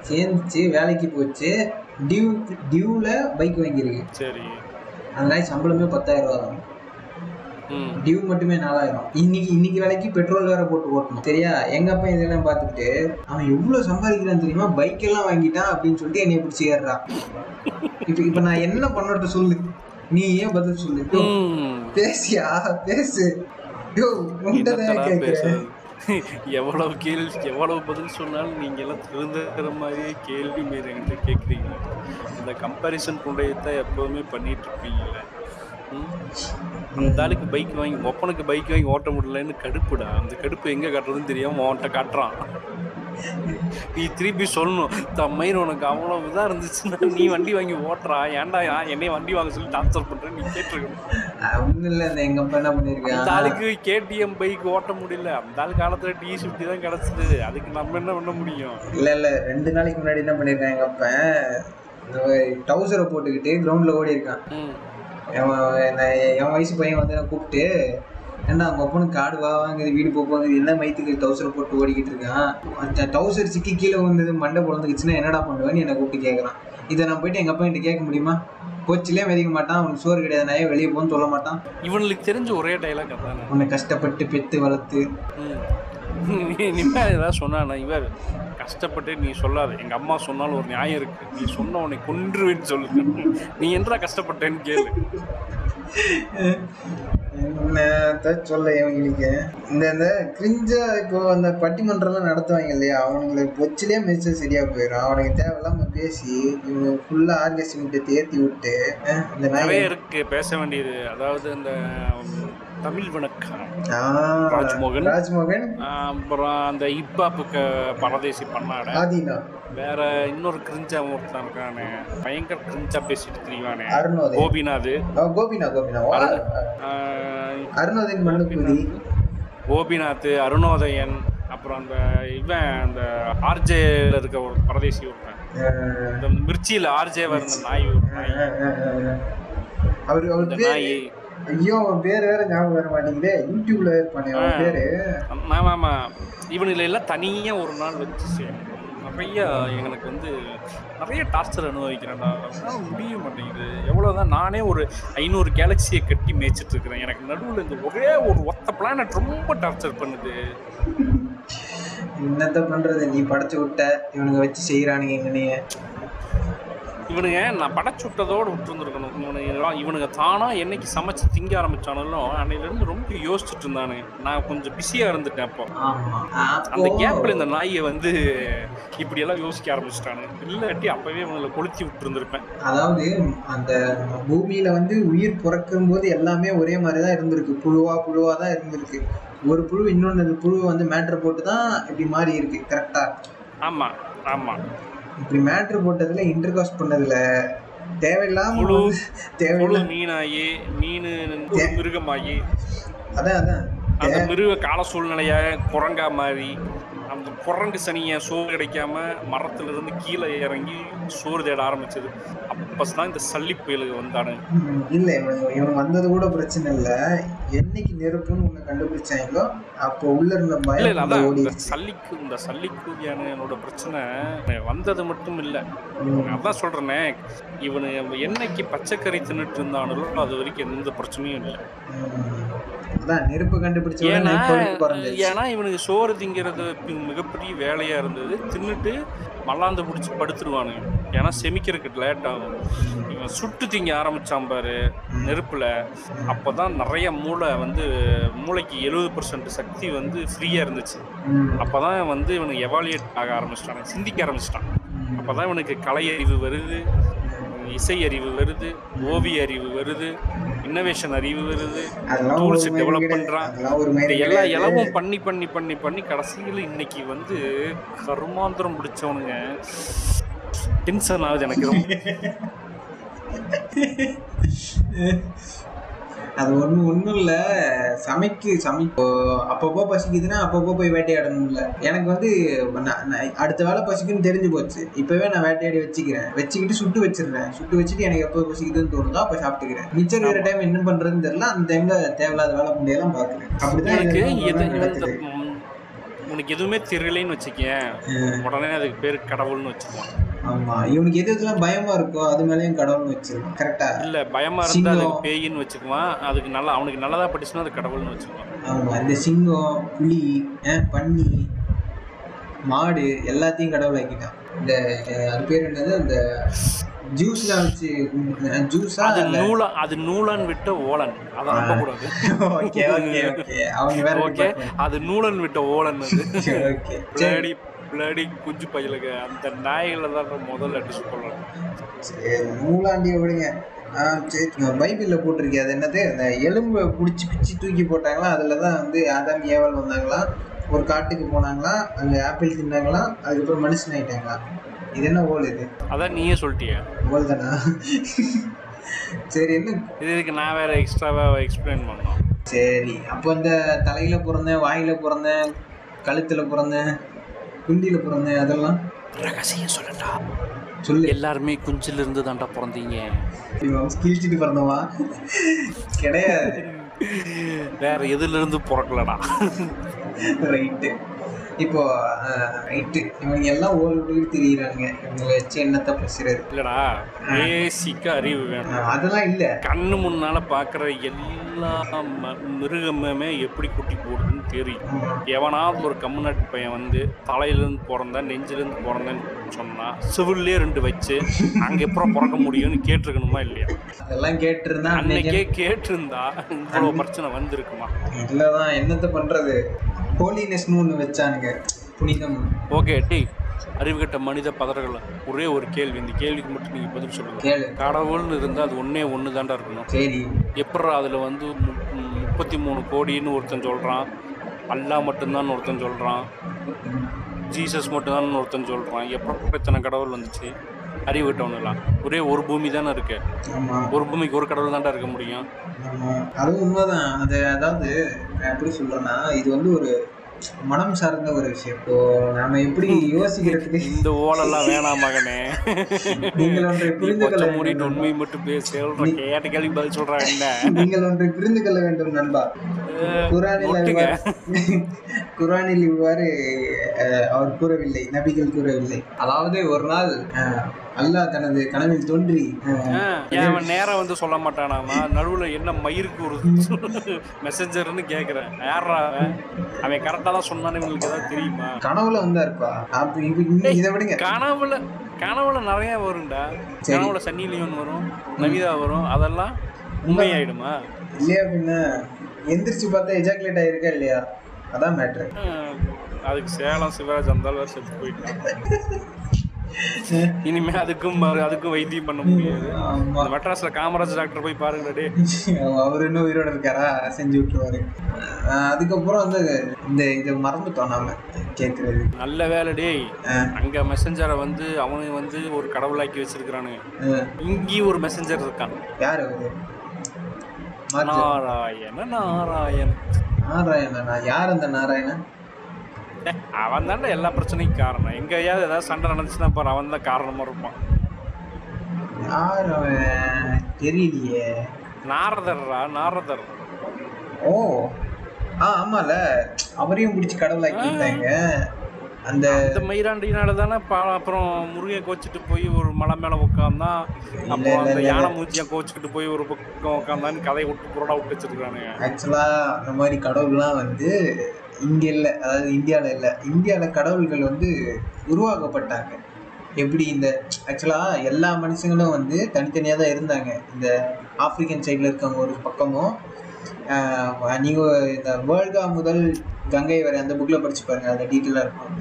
Speaker 1: சேர்ந்துச்சு வேலைக்கு போச்சு. டியூ டியூவில் பைக் வாங்கியிருக்கு.
Speaker 2: சரி.
Speaker 1: அதனால சம்பளமே பத்தாயிரம் ரூபா தான் டியூ மட்டுமே நாலாயிரம். இன்னைக்கு இன்னைக்கு வேலைக்கு பெட்ரோல் வேற போட்டு ஓட்டணும். சரியா எங்க அப்பா இதெல்லாம் பார்த்துட்டு அவன் எவ்வளவு சம்பாதிக்கிறான் தெரியுமா? பைக் எல்லாம் வாங்கிட்டான் அப்படின்னு சொல்லிட்டு என்னைய பிடிச்சி ஏறுறான். இப்ப இப்ப நான் என்ன பண்ணட்டும் சொல்லு. நீ ஏன் பதில் சொல்லு. பேசியா? பேசு.
Speaker 2: எவ்வளவு கேள்வி எவ்வளவு பதில் சொன்னாலும் நீங்க எல்லாம் திருந்துற மாதிரியே கேள்வி மீது என்கிட்ட கேட்குறீங்க இந்த கம்பாரிசன் கொண்டையத்தான் எப்போதுமே பண்ணிட்டு இருப்பீங்கல்ல ம்? அந்த ஆளுக்கு பைக் வாங்கி ஒப்பனுக்கு பைக் வாங்கி ஓட்ட முடியலன்னு கடுப்புடா. அந்த கடுப்பு எங்க காட்டுறதுன்னு தெரியாம அவன்கிட்ட காட்டுறான். நீ திருப்பி சொல்லணும் தம்மையில் உனக்கு அவ்வளவு இதாக இருந்துச்சுன்னா நீ வண்டி வாங்கி ஓட்டுறா. ஏன்டா என்னைய வண்டி வாங்க சொல்லி டான்சர் பண்றேன் நீ கேட்டிருக்கணும்.
Speaker 1: இந்த
Speaker 2: அந்த
Speaker 1: பண்ணியிருக்கான்
Speaker 2: ஆளுக்கு கேடிஎம் பைக் ஓட்ட முடியல. அந்த ஆள் காலத்துல டி ஃபிஃப்டி தான் கிடைச்சது. அதுக்கு நம்ம என்ன பண்ண முடியும்?
Speaker 1: இல்ல இல்ல ரெண்டு நாளைக்கு முன்னாடி என்ன பண்ணியிருக்கான் எங்க அப்பா? இந்த டவுசரை போட்டுக்கிட்டு கிரவுண்ட்ல ஓடி இருக்கான் என் வயசு பையன் வந்து நான் கூப்பிட்டு ஏன்டா அவங்க அப்பனுக்கு காடு வாங்குது வீடு போப்பாங்க என்ன மயத்துக்கு டவுசரை போட்டு ஓடிக்கிட்டு இருக்கான்? அந்த டவுசர் சிக்கி கீழே வந்தது மண்டை பிறந்துக்குச்சுன்னா என்னடா பண்ணுவேன்னு என்னை கூப்பிட்டு கேட்குறான் இதை நான் போயிட்டு எங்கள் அப்பா கிட்ட கேட்க முடியுமா? கோச்சிலே மதிக்க மாட்டான் அவனுக்கு சோறு கிடையாது நான் வெளியே போன்னு சொல்ல மாட்டான்?
Speaker 2: இவனுக்கு தெரிஞ்ச ஒரே டைலாக்
Speaker 1: உன்னை கஷ்டப்பட்டு பெத்து வளர்த்து.
Speaker 2: இனிமேல் ஏதாவது சொன்னானா இவர் கஷ்டப்பட்டு நீ சொல்லாத. எங்க அம்மா சொன்னாலும் ஒரு நியாயம் இருக்கு. நீ சொன்ன உன்னை கொன்றுவேன்னு சொல்லு நீ என்றா கஷ்டப்பட்டேன்னு கேளு.
Speaker 1: என்னத்த சொல்ல இவங்களுக்கு? இந்த இந்த கிரிஞ்சா இப்போ அந்த பட்டிமன்றம்லாம் நடத்துவாங்க இல்லையா? அவனுங்களுக்கு பொச்சிலே மெச்சா சரியா போயிடும் அவனுக்கு தேவையில்லாம பேசி இவங்க ஃபுல்லா ஆர்கெஸ்ட்ரி தேத்தி விட்டு இந்த
Speaker 2: நிறைய இருக்கு. பேச வேண்டியது. அதாவது இந்த தமிழ் வணக்கம். ராஜ்மோகன்.
Speaker 1: ராஜ்மோகன்.
Speaker 2: அப்புறம் அந்த ஹிப்ஹாப்புக்கு பரதேசி பண்ணாட
Speaker 1: ஆதீனா.
Speaker 2: வேற இன்னொரு கிரிஞ்சா ஒருத்தன் இருக்கானே. பயங்கர கிரிஞ்சா பேசிட்டு தெரியவானே. கோபிநாத்.
Speaker 1: வா.
Speaker 2: ஆஹ்
Speaker 1: அருணோதயன் மண்ணுக்குதி
Speaker 2: கோபிநாத். அருணோதயன் அப்புறம் அந்த இவன் அந்த ஆர்ஜேல இருக்க ஒரு பரதேசி ஒருத்தன். இந்த மிர்ச்சியில ஆர்ஜே இருந்த நாய் ஒரு நாய்.
Speaker 1: அவரு அவர் ஐயோ அவன் பேர் வேற ஞாபகம் வர மாட்டேங்குதே. யூடியூப்ல இருப்பானே அவன். பேரு.
Speaker 2: ஆமா ஆமா. இவனுல எல்லாம் தனியா ஒரு நாள் வச்சு. நிறைய எனக்கு வந்து நிறைய டார்ச்சர் அனுபவிக்கிறேன்டா. முடிய மாட்டேங்குது. எவ்வளவுதான் நானே ஒரு ஐநூறு கேலக்சியை கட்டி மேய்ச்சிட்டு இருக்கிறேன் எனக்கு நடுவில் இந்த ஒரே ஒரு ஒத்த பிளானட் ரொம்ப டார்ச்சர் பண்ணுது.
Speaker 1: என்னத்த பண்றது? நீ படைச்சு விட்ட. இவனுங்க வச்சு செய்யறானுங்க
Speaker 2: இவனுங்க நான் படைச்சு விட்டதோடு விட்டுருந்துருக்கணும். இவனுங்க இவனுங்க தானா என்னைக்கு சமைச்சு திங்க ஆரம்பிச்சானுங்களோ அன்னையிலேருந்து ரொம்ப யோசிச்சுட்டு இருந்தானு நான் கொஞ்சம் பிஸியாக இருந்துட்டேன் அப்போ.
Speaker 1: ஆமா.
Speaker 2: அந்த
Speaker 1: அப்போ
Speaker 2: கேப்ல இந்த நாயை வந்து இப்படி எல்லாம் யோசிக்க ஆரம்பிச்சிட்டானு இல்லாட்டி அப்பவே இவங்களை கொளுத்தி விட்டுருந்துருப்பேன்.
Speaker 1: அதாவது அந்த பூமியில வந்து உயிர் பிறக்கும் போது எல்லாமே ஒரே மாதிரி தான் இருந்திருக்கு. புழுவா புழுவா தான் இருந்திருக்கு. ஒரு புழு இன்னொன்று புழுவை வந்து மேட்ரு போட்டு தான் இப்படி மாறி இருக்கு. கரெக்டா
Speaker 2: ஆமா ஆமா.
Speaker 1: இப்படி மேட்ரு போட்டதுல இன்டர்காஸ்ட் பண்ணதுல தேவையில்லாம தேவையில்ல.
Speaker 2: மீனாயி மீன் மிருகமாயி.
Speaker 1: அதான் அதான்.
Speaker 2: அந்த மிருக கால சூழ்நிலைய குரங்கா மாதிரி அந்த குரங்கு சனியை சோறு கிடைக்காம மரத்துல இருந்து கீழே இறங்கி சோறு தேட ஆரம்பிச்சது. அப்பதான் இந்த சல்லி புயலுக்கு வந்தானு.
Speaker 1: இல்ல இவன் வந்தது கூட பிரச்சனை இல்ல. என்னைக்கு நெருப்புன்னு ஒண்ணு கண்டுபிடிச்சாங்களோ அப்போ உள்ள இருந்த பயம்
Speaker 2: இல்ல அதான் இந்த சல்லிக்கு இந்த சல்லிக்கு யானையோட பிரச்சனை வந்தது மட்டும் இல்ல. அதான் சொல்றேனே. இவனு என்னைக்கு பச்சைக்கறி தின்னுட்டு இருந்தானோ அது வரைக்கும் எந்த பிரச்சனையும் இல்லை.
Speaker 1: நெருப்பு கண்டுபிடிச்ச
Speaker 2: ஏன்னா இவனுக்கு சோறு திங்கிறது மிகப்பெரிய வேலையா இருந்தது. தின்னுட்டு மல்லாந்து பிடிச்சி படுத்துருவானுங்க. ஏன்னா செமிக்கிறதுக்கு லேட் ஆகும். இவன் சுட்டு திங்க ஆரம்பிச்சான் பாரு நெருப்புல. அப்பதான் நிறைய மூளை வந்து மூளைக்கு எழுபது பர்சன்ட் சக்தி வந்து ஃப்ரீயா இருந்துச்சு.
Speaker 1: ம்.
Speaker 2: அப்பதான் வந்து இவனுக்கு எவாலியேட் ஆக ஆரம்பிச்சிட்டான் சிந்திக்க ஆரம்பிச்சிட்டான்.
Speaker 1: ம்.
Speaker 2: அப்பதான் இவனுக்கு கலை அறிவு வருது. இசை அறிவு வருது ஓவிய அறிவு வருது இன்னோவேஷன் அறிவு வருது. பண்றான்.
Speaker 1: அதெல்லாம் ஒரு
Speaker 2: இந்த எல்லா. இளவும் பண்ணி பண்ணி பண்ணி பண்ணி கடைசியில் இன்னைக்கு வந்து கருமாந்திரம் பிடிச்சவனுங்க டென்ஷன் ஆகுது எனக்கு ரொம்ப
Speaker 1: அது ஒன்றும் ஒன்றும் இல்லை. சமைக்கு சமை இப்போ அப்பப்போ பசிக்குதுன்னா அப்பப்போ போய் வேட்டையாடணும்ல. எனக்கு வந்து அடுத்த வேலை பசிக்குன்னு தெரிஞ்சு போச்சு. இப்போவே நான் வேட்டையாடி வச்சுக்கிறேன். வச்சுக்கிட்டு சுட்டு வச்சிடுறேன் சுட்டு வச்சுட்டு எனக்கு எப்போ பசிக்குதுன்னு தோணுதோ அப்போ சாப்பிட்டுக்கிறேன். மிச்சம் இருக்கிற டைம் என்ன பண்ணுறதுன்னு தெரியல. அந்த டைமில் தேவையில்லாத வேலை முடியெல்லாம் பார்க்குறேன். அப்படிதான்
Speaker 2: உனக்கு
Speaker 1: இதெல்லாம்
Speaker 2: எது இந்த
Speaker 1: நடக்குது
Speaker 2: ம், உனக்கு எதுவுமே தெரியலைன்னு வச்சுக்கேன். உடனே அதுக்கு பேர் கடவுள்னு வச்சுக்குவான்.
Speaker 1: ஆமா. இவனுக்கு எது எதுலாம் பயமா இருக்கோ அது மேலேயும் கடவுள்னு வச்சிருக்கான் கரெக்டா
Speaker 2: இல்ல பயமா இருந்தா. அதுக்கு பேயின்னு வச்சுக்குவான். அதுக்கு நல்லா அவனுக்கு நல்லதா படிச்சுன்னா அது கடவுள்னு வச்சுக்குவான்.
Speaker 1: ஆமா. இந்த சிங்கம் புலி பன்னி மாடு எல்லாத்தையும் கடவுள் ஆக்கிட்டான். இந்த அது பேர் என்னது? அந்த ஜூஸ்லாம் வச்சு ஜூஸா
Speaker 2: அது நூலா அது நூலன் விட்ட ஓலன். அதை நம்ப கூடாது
Speaker 1: ஓகே ஓகே ஓகே. அவங்க வேற
Speaker 2: ஓகே. அது நூலன் விட்ட ஓலன் அது.
Speaker 1: ஓகே.
Speaker 2: பிளாடி பிளாடி குஞ்சு பையலுக்கு அந்த நாய்களை தான் முதல்ல அடிச்சு கொள்ளணும்.
Speaker 1: சரி நூலாண்டிய விடுங்க. சரி. பைபிளில் போட்டிருக்கே அது என்னது? அந்த எலும்பை பிடிச்சி பிச்சு தூக்கி போட்டாங்களா? அதில் தான் வந்து ஆதாம் ஏவல் வந்தாங்களாம் ஒரு காட்டுக்கு போனாங்களாம் அங்கே ஆப்பிள் தின்னாங்களாம் அதுக்கப்புறம் மனுஷன் ஆயிட்டாங்களாம் இது என்ன ஓல் இது?
Speaker 2: அதான் நீயே சொல்லிட்டிய.
Speaker 1: ஓல் தானா? சரி என்ன?
Speaker 2: இது இதுக்கு நான் வேற எக்ஸ்ட்ராவா எக்ஸ்பிளைன் பண்ணோம்.
Speaker 1: சரி அப்போ இந்த தலையில் பிறந்தேன் வாயில் பிறந்தேன் கழுத்தில் பிறந்தேன் குண்டியில் பிறந்தேன் அதெல்லாம்?
Speaker 2: ரகசியம் சொல்லட்டா.
Speaker 1: சொல்லு.
Speaker 2: எல்லாருமே குஞ்சில இருந்து தான்டா பிறந்தீங்க.
Speaker 1: கிழிச்சிட்டு பிறந்தவா? கிடையாது.
Speaker 2: வேற எதுல இருந்து பிறக்கலடா?
Speaker 1: ரைட்டு இப்போ ரைட்டு இவங்க எல்லாம் ஓடி திரியிறாங்க இவங்களை வச்சு என்னத்த பேசுறது?
Speaker 2: இல்லடா பேசிக்கா அறிவு வேணும்.
Speaker 1: அதெல்லாம் இல்ல.
Speaker 2: கண்ணு முன்னால பாக்குற எல்லா மிருகமுமே எப்படி குட்டி போடுதுன்னு தெரியும். எவனாவது ஒரு கம்முனாட்டு பையன் வந்து தலையிலேருந்து பிறந்தேன் நெஞ்சிலேருந்து பிறந்தேன்னு சொன்னா சிவில்லே ரெண்டு வச்சு அங்க எப்பறம் பிறக்க முடியும்னு கேட்டிருக்கணுமா இல்லையா?
Speaker 1: அதெல்லாம் கேட்டிருந்தா அன்னைக்கே
Speaker 2: கேட்டிருந்தா இவ்வளவு பிரச்சனை வந்திருக்குமா?
Speaker 1: இல்லதான் என்னத்த பண்றது? ஹோலினஸ்னு ஒண்ணு வச்சானுங்க. புனிதம்
Speaker 2: ஓகே டேய் அறிவுகட்ட மனித பதறல ஒரே ஒரு கேள்வி. இந்த கேள்விக்கு மட்டும் நீங்க பதில் சொல்லுங்க. கடவுள்னு இருந்தா அது ஒன்னே ஒன்று தாண்டா இருக்கணும்.
Speaker 1: சரி
Speaker 2: எப்பட்றா அதில் வந்து முப்பத்தி மூணு கோடின்னு ஒருத்தன் சொல்கிறான் அல்லாஹ் மட்டும்தான் ஒருத்தன் சொல்கிறான் ஜீசஸ் மட்டும்தான் ஒருத்தன் சொல்கிறான் எப்போ இத்தனை கடவுள் வந்துச்சு? அறிவு விட்டவனுலாம் ஒரே ஒரு பூமி தானே இருக்கு. ஒரு பூமிக்கு ஒரு கடவுள் தான்டா இருக்க முடியும்.
Speaker 1: அதுவும் உண்மைதான். அது அதாவது நான் எப்படி சொல்றேன்னா இது வந்து ஒரு மனம் சார்ந்த ஒரு விஷயம். இப்போ நாம எப்படி யோசிக்கிறதுக்கு?
Speaker 2: இந்த ஓலெல்லாம் வேணாம் மகனே.
Speaker 1: நீங்கள் ஒன்றை புரிந்து கொள்ள வேண்டும்.
Speaker 2: உண்மை மட்டும் பேச. கேட்ட கேள்வி பதில் என்ன?
Speaker 1: நீங்கள் ஒன்றை புரிந்து கொள்ள வேண்டும் நண்பா. குரானில் குரானில் இவ்வாறு அவர் கூறவில்லை நபிகள் கூறவில்லை. அதாவது ஒரு நாள் அல்லாஹ் தனது கனவில் தோன்றி
Speaker 2: அவன் நேரா வந்து சொல்ல மாட்டானாமா? நடுவுல என்ன மயிருக்கு ஒரு மெசஞ்சர்னு கேக்குறேன். யாரா அவன் அவன் கரெக்டா தான் சொன்னான்னு உங்களுக்கு ஏதாவது தெரியுமா?
Speaker 1: கனவுல இப்ப இன்னும் இதை விடுங்க.
Speaker 2: கனவுல கனவுல நிறைய வரும்டா. கனவுல சன்னி லியோன் வரும் நவிதா வரும் அதெல்லாம் உண்மையாயிடுமா?
Speaker 1: இல்லையா பின்ன எந்திரிச்சு பார்த்தா எஜாக்குலேட் ஆயிருக்கா இல்லையா? அதான் மேட்ரு
Speaker 2: அதுக்கு சேலம் சிவராஜ் அந்த வேற செத்து போயிட்டான் இனிமே அதுக்கும் அதுக்கும் வைத்தியம் பண்ண முடியாது. மெட்ராஸ்ல காமராஜ் டாக்டர் போய் பாருங்கடா டே
Speaker 1: அவர் இன்னும் உயிரோட இருக்காரா? செஞ்சு விட்டுருவாரு. அதுக்கப்புறம் வந்து இந்த இதை மறந்துட்டோம் நாம கேட்கறது
Speaker 2: நல்ல வேலை டேய். அங்க மெசஞ்சரை வந்து அவனுங்க வந்து ஒரு கடவுளாக்கி வச்சிருக்கிறானுங்க. இங்கேயும் ஒரு மெசஞ்சர் இருக்கான்.
Speaker 1: யார்
Speaker 2: நாராயண நாராயண்
Speaker 1: நாராயணனா? யார் அந்த நாராயணன்?
Speaker 2: அவன் தாண்டா எல்லா பிரச்சனைக்கும் காரணம். எங்கேயாவது ஏதாவது சண்டை நடந்துச்சுன்னா பாரு அவன் தான் காரணமா இருப்பான்.
Speaker 1: யார் அவன்? தெரியலையே.
Speaker 2: நாரதர்ரா நாரதர்.
Speaker 1: ஓ. ஆ ஆமால. அவரையும் பிடிச்சி கடவுளாக்கிட்டாங்க அந்த
Speaker 2: இந்த மயிராண்டினால தானே அப்புறம் முருகன் கோச்சிட்டு போய் ஒரு மலை மேல உட்காந்தான் அப்புறம் அந்த யானை மூச்சியை கோச்சிக்கிட்டு போய் ஒரு பக்கம் உட்காந்தான்னு கதையை விட்டு புரடா விட்டு வச்சிருக்கானுங்க
Speaker 1: ஆக்சுவலா அந்த மாதிரி கடவுள்லாம் வந்து இங்கே இல்லை அதாவது இந்தியாவில் இல்லை. இந்தியாவில் கடவுள்கள் வந்து உருவாக்கப்பட்டாங்க. எப்படி இந்த ஆக்சுவலாக எல்லா மனுஷங்களும் வந்து தனித்தனியாக தான் இருந்தாங்க. இந்த ஆப்பிரிக்கன் சைடில் இருக்கவங்க ஒரு பக்கமும் நீங்கள் இந்த வேர்ல்டா முதல் கங்கை வரை அந்த புக்கில் படிச்சு பாருங்கள் அதில் டீட்டெயிலாக இருக்கும்.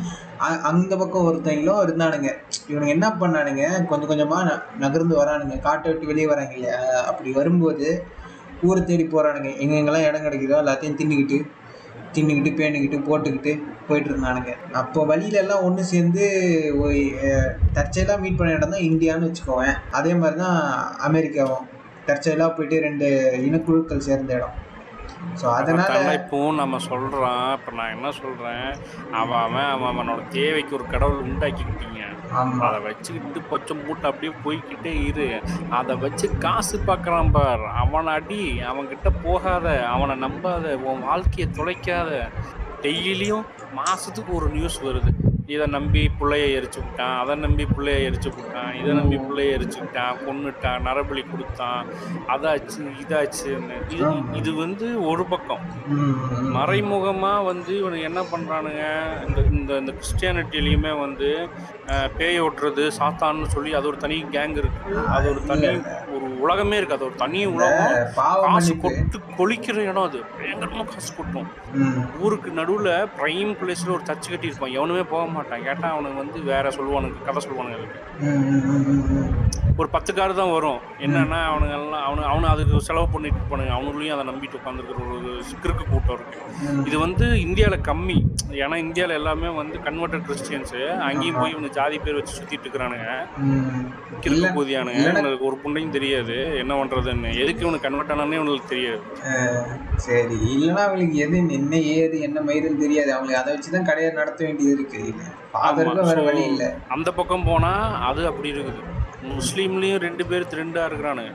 Speaker 1: அ- அந்த பக்கம் ஒருத்தங்களும் இருந்தானுங்க. இவனுங்க என்ன பண்ணானுங்க? கொஞ்சம் கொஞ்சமாக ந நகர்ந்து வரானுங்க. காட்டை விட்டு வெளியே வராங்க இல்லையா? அப்படி வரும்போது ஊரை தேடி போகிறானுங்க எங்கெங்கெல்லாம் இடம் கிடைக்குதோ எல்லாத்தையும் தின்னுக்கிட்டு தின்னுக்கிட்டு பேணுக்கிட்டு போட்டுக்கிட்டு போயிட்டு இருந்தானுங்க அப்போ வழியில எல்லாம் ஒன்று சேர்ந்து தற்செயலாக மீட் பண்ண இடம் தான் இந்தியான்னு வச்சுக்கோவேன். அதே மாதிரி தான் அமெரிக்காவும். தற்செயலாக போயிட்டு ரெண்டு இனக்குழுக்கள் சேர்ந்த இடம். ஸோ அதனால
Speaker 2: அதனால இப்போ நம்ம சொல்றோம் இப்ப நான் என்ன சொல்றேன்? அவன் அவன் அவன் அவனோட தேவைக்கு ஒரு கடவுள் உண்டாக்கிக்கிட்டீங்க. அதை வச்சுக்கிட்டு பச்சம் மூட்டை அப்படியே போய்க்கிட்டே இரு. அதை வச்சு காசு பார்க்குறான் பார். அவனை அடி அவன்கிட்ட போகாத. அவனை நம்பாத. உன் வாழ்க்கையை தொலைக்காத. டெய்லியும் மாசத்துக்கு ஒரு நியூஸ் வருது. இதை நம்பி பிள்ளைய எரிச்சு விட்டான் அதை நம்பி பிள்ளைய எரிச்சு விட்டான் இதை நம்பி பிள்ளைய எரிச்சு விட்டான் கொன்னுட்டான் நரபலி கொடுத்தான் அதாச்சு இதாச்சுன்னு. இது இது வந்து ஒரு பக்கம்.
Speaker 1: ம், ம்.
Speaker 2: மறைமுகமா வந்து இவனுக்கு என்ன பண்றானுங்க இந்த இந்த இந்த கிறிஸ்டியானிட்டிலையுமே வந்து பேய் ஓட்டுறது சாத்தான்னு சொல்லி அது ஒரு தனி கேங் இருக்கு. அது ஒரு தனி ஒரு உலகமே இருக்கு. அது ஒரு தனி உலகம். காசு கொட்டு கொளிக்கிற இடம் அது. பயங்கரமா காசு கொட்டும் ஊருக்கு நடுவுல பிரைம் பிளேஸ்ல ஒரு சர்ச் கட்டி இருப்பான் எவனுமே போக மாட்டான். கேட்டா அவனுக்கு வந்து வேற சொல்லுவானுங்க கதை சொல்லுவானுங்க அதுக்கு
Speaker 1: ம், ம், ம், ம், ம்.
Speaker 2: ஒரு பத்து கார் தான் வரும். என்னன்னா அவனுங்க எல்லாம் அவனு அவனு அதுக்கு செலவு பண்ணிட்டு இருப்பானுங்க. அவனுங்களையும் அதை நம்பிட்டு உட்காந்துருக்கிற ஒரு கிறுக்கு கூட்டம் இருக்கு.
Speaker 1: ம்.
Speaker 2: இது வந்து இந்தியாவில் கம்மி. ஏன்னா இந்தியாவில் எல்லாமே வந்து கன்வெர்டட் கிறிஸ்டியன்ஸு அங்கேயும் போய் இவனு ஜாதி பேர் வச்சு சுத்திட்டு இருக்கிறானுங்க.
Speaker 1: இல்ல-
Speaker 2: போதியானுங்க. இவனுக்கு ஒரு புண்டையும் தெரியாது. என்ன பண்றதுன்னு. எதுக்கு இவனு கன்வெர்ட் ஆனானே இவனுக்கு தெரியாது.
Speaker 1: சரி. இல்லைன்னா அவங்களுக்கு எது என்ன ஏது என்ன மயிருன்னு தெரியாது. அவங்களுக்கு அதை வச்சு தான் கடையை நடத்த வேண்டியது இருக்கு. ஃபாதருக்கும் வேற வழி இல்லை.
Speaker 2: அந்த பக்கம் போனா அது அப்படி இருக்குது. முஸ்லீம்லயும் ரெண்டு பேர் த்ரெண்டா இருக்கிறானுங்க.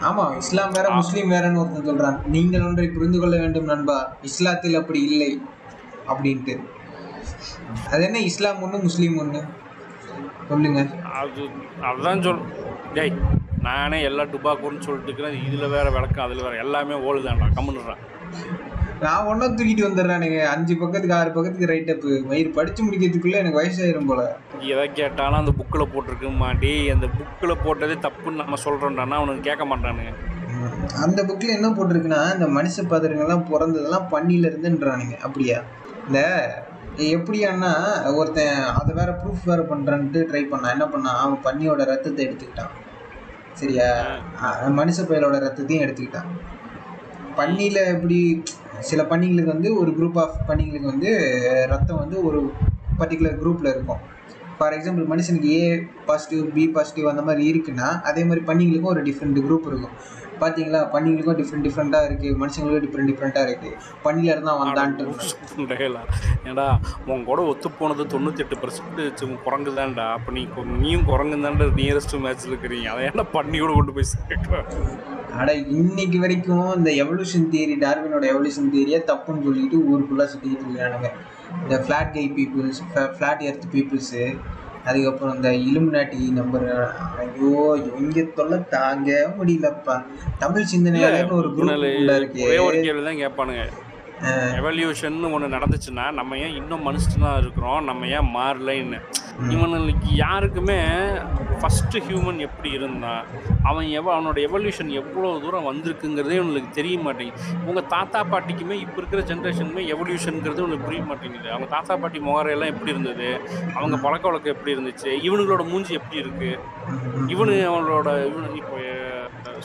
Speaker 1: ஆமா இஸ்லாம் வேற முஸ்லீம் வேறன்னு ஒருத்தன் சொல்றான். நீங்கள் ஒன்றை புரிந்து கொள்ள வேண்டும் நண்பா. இஸ்லாத்தில் அப்படி இல்லை. அப்படின்ட்டு. அது என்ன இஸ்லாம் ஒன்று முஸ்லீம் ஒன்று சொல்லுங்க.
Speaker 2: அது அதுதான் சொல் டேய் நானே எல்லா டுபாக்கூர்னு சொல்லிட்டு இருக்கிறேன். இதில் வேற விளக்கம் அதில் வேற எல்லாமே ஓடுதான்டா கம்முன்னுறான்
Speaker 1: நான் ஒன்றா தூக்கிட்டு வந்துடுறானுங்க அஞ்சு பக்கத்துக்கு ஆறு பக்கத்துக்கு ரைட் அப்பு மயிர் படிச்சு முடிக்கிறதுக்குள்ள எனக்கு வயசாயிரும் போல.
Speaker 2: எதை கேட்டாலும் அந்த புக்கில் போட்டிருக்கு மாட்டி அந்த புக்கில் போட்டதே தப்புன்னு நம்ம சொல்கிறோம்டானா அவனுக்கு கேட்க மாட்டானுங்க.
Speaker 1: அந்த புக்கில் என்ன போட்டிருக்குன்னா இந்த மனுஷ பாத்திரங்கள்லாம் பிறந்ததெல்லாம் பண்ணியில இருந்துன்றானுங்க. அப்படியா? இந்த எப்படியான்னா ஒருத்தன் அதை வேற ப்ரூஃப் வேற பண்றான்ட்டு ட்ரை பண்ணான் என்ன பண்ணான் அவன் பன்னியோட ரத்தத்தை எடுத்துக்கிட்டான். சரியா? மனுஷ பயலோட ரத்தத்தையும் எடுத்துக்கிட்டான். பன்னியில் எப்படி சில பன்னிகளுக்கு வந்து ஒரு குரூப் ஆஃப் பன்னிகளுக்கு வந்து ரத்தம் வந்து ஒரு பர்டிகுலர் குரூப்பில் இருக்கும். ஃபார் எக்ஸாம்பிள் மனுஷனுக்கு ஏ பாசிட்டிவ் பி பாசிட்டிவ் அந்த மாதிரி இருக்குன்னா அதே மாதிரி பன்னிங்களுக்கும் ஒரு டிஃப்ரெண்ட் குரூப் இருக்கும். பார்த்தீங்களா பன்னிங்களுக்கும் டிஃப்ரெண்ட் டிஃப்ரெண்ட்டாக இருக்குது மனுஷங்களுக்கும் டிஃப்ரெண்ட் டிஃப்ரெண்ட்டாக இருக்குது பன்னியில் இருந்தால் வந்தான்ட்டு
Speaker 2: ஏன்டா உன் கூட ஒத்து போனது தொண்ணூத்தெட்டு பர்சன்ட் குரங்கு தான்டா. அப்போ நீ நீயும் குரங்கு தான்டா நியரஸ்ட் மேட்ச்சில் இருக்கிறீங்க. அதை ஏன்டா பண்ணி கூட கொண்டு போய் சேர்க்குற?
Speaker 1: அட இன்னைக்கு வரைக்கும் இந்த எவல்யூஷன் தியரி டார்வினோட எவல்யூஷன் தியரியை தப்புன்னு சொல்லிட்டு ஊருக்குள்ளே சுற்றிக்கிட்டு இருக்கானுங்க. இந்த flat guy peoples flat earth peoples அதுக்கப்புறம் இந்த இலுமினாட்டி நம்பர் ஐயோ இங்கே தொல்லை தாங்க முடியலப்பா. தமிழ் சிந்தனையாளர்னு ஒரு குரூப் இருக்கு.
Speaker 2: ஒரே ஒரு கேள்வி தான் கேட்பானுங்க எவல்யூஷன் ஒன்று நடந்துச்சுன்னா நம்ம ஏன் இன்னும் மனுஷனா இருக்கிறோம்? நம்ம ஏன் மாறலைன்னு. இவனுக்கு யாருக்குமே ஃபஸ்ட்டு ஹியூமன் எப்படி இருந்தான் அவன் எவ அவனோட எவல்யூஷன் எவ்வளோ தூரம் வந்திருக்குங்கிறதே இவனுக்கு தெரிய மாட்டேங்குது. உங்கள் தாத்தா பாட்டிக்குமே இப்போ இருக்கிற ஜென்ரேஷனுமே எவல்யூஷன்ங்கிறது உனக்கு புரிய மாட்டேங்குது. அவங்க தாத்தா பாட்டி முகரையெல்லாம் எப்படி இருந்தது? அவங்க பழக்க வழக்கம் எப்படி இருந்துச்சு? இவனுங்களோட மூஞ்சி எப்படி இருக்குது இவனு அவனோட இவனு இப்போ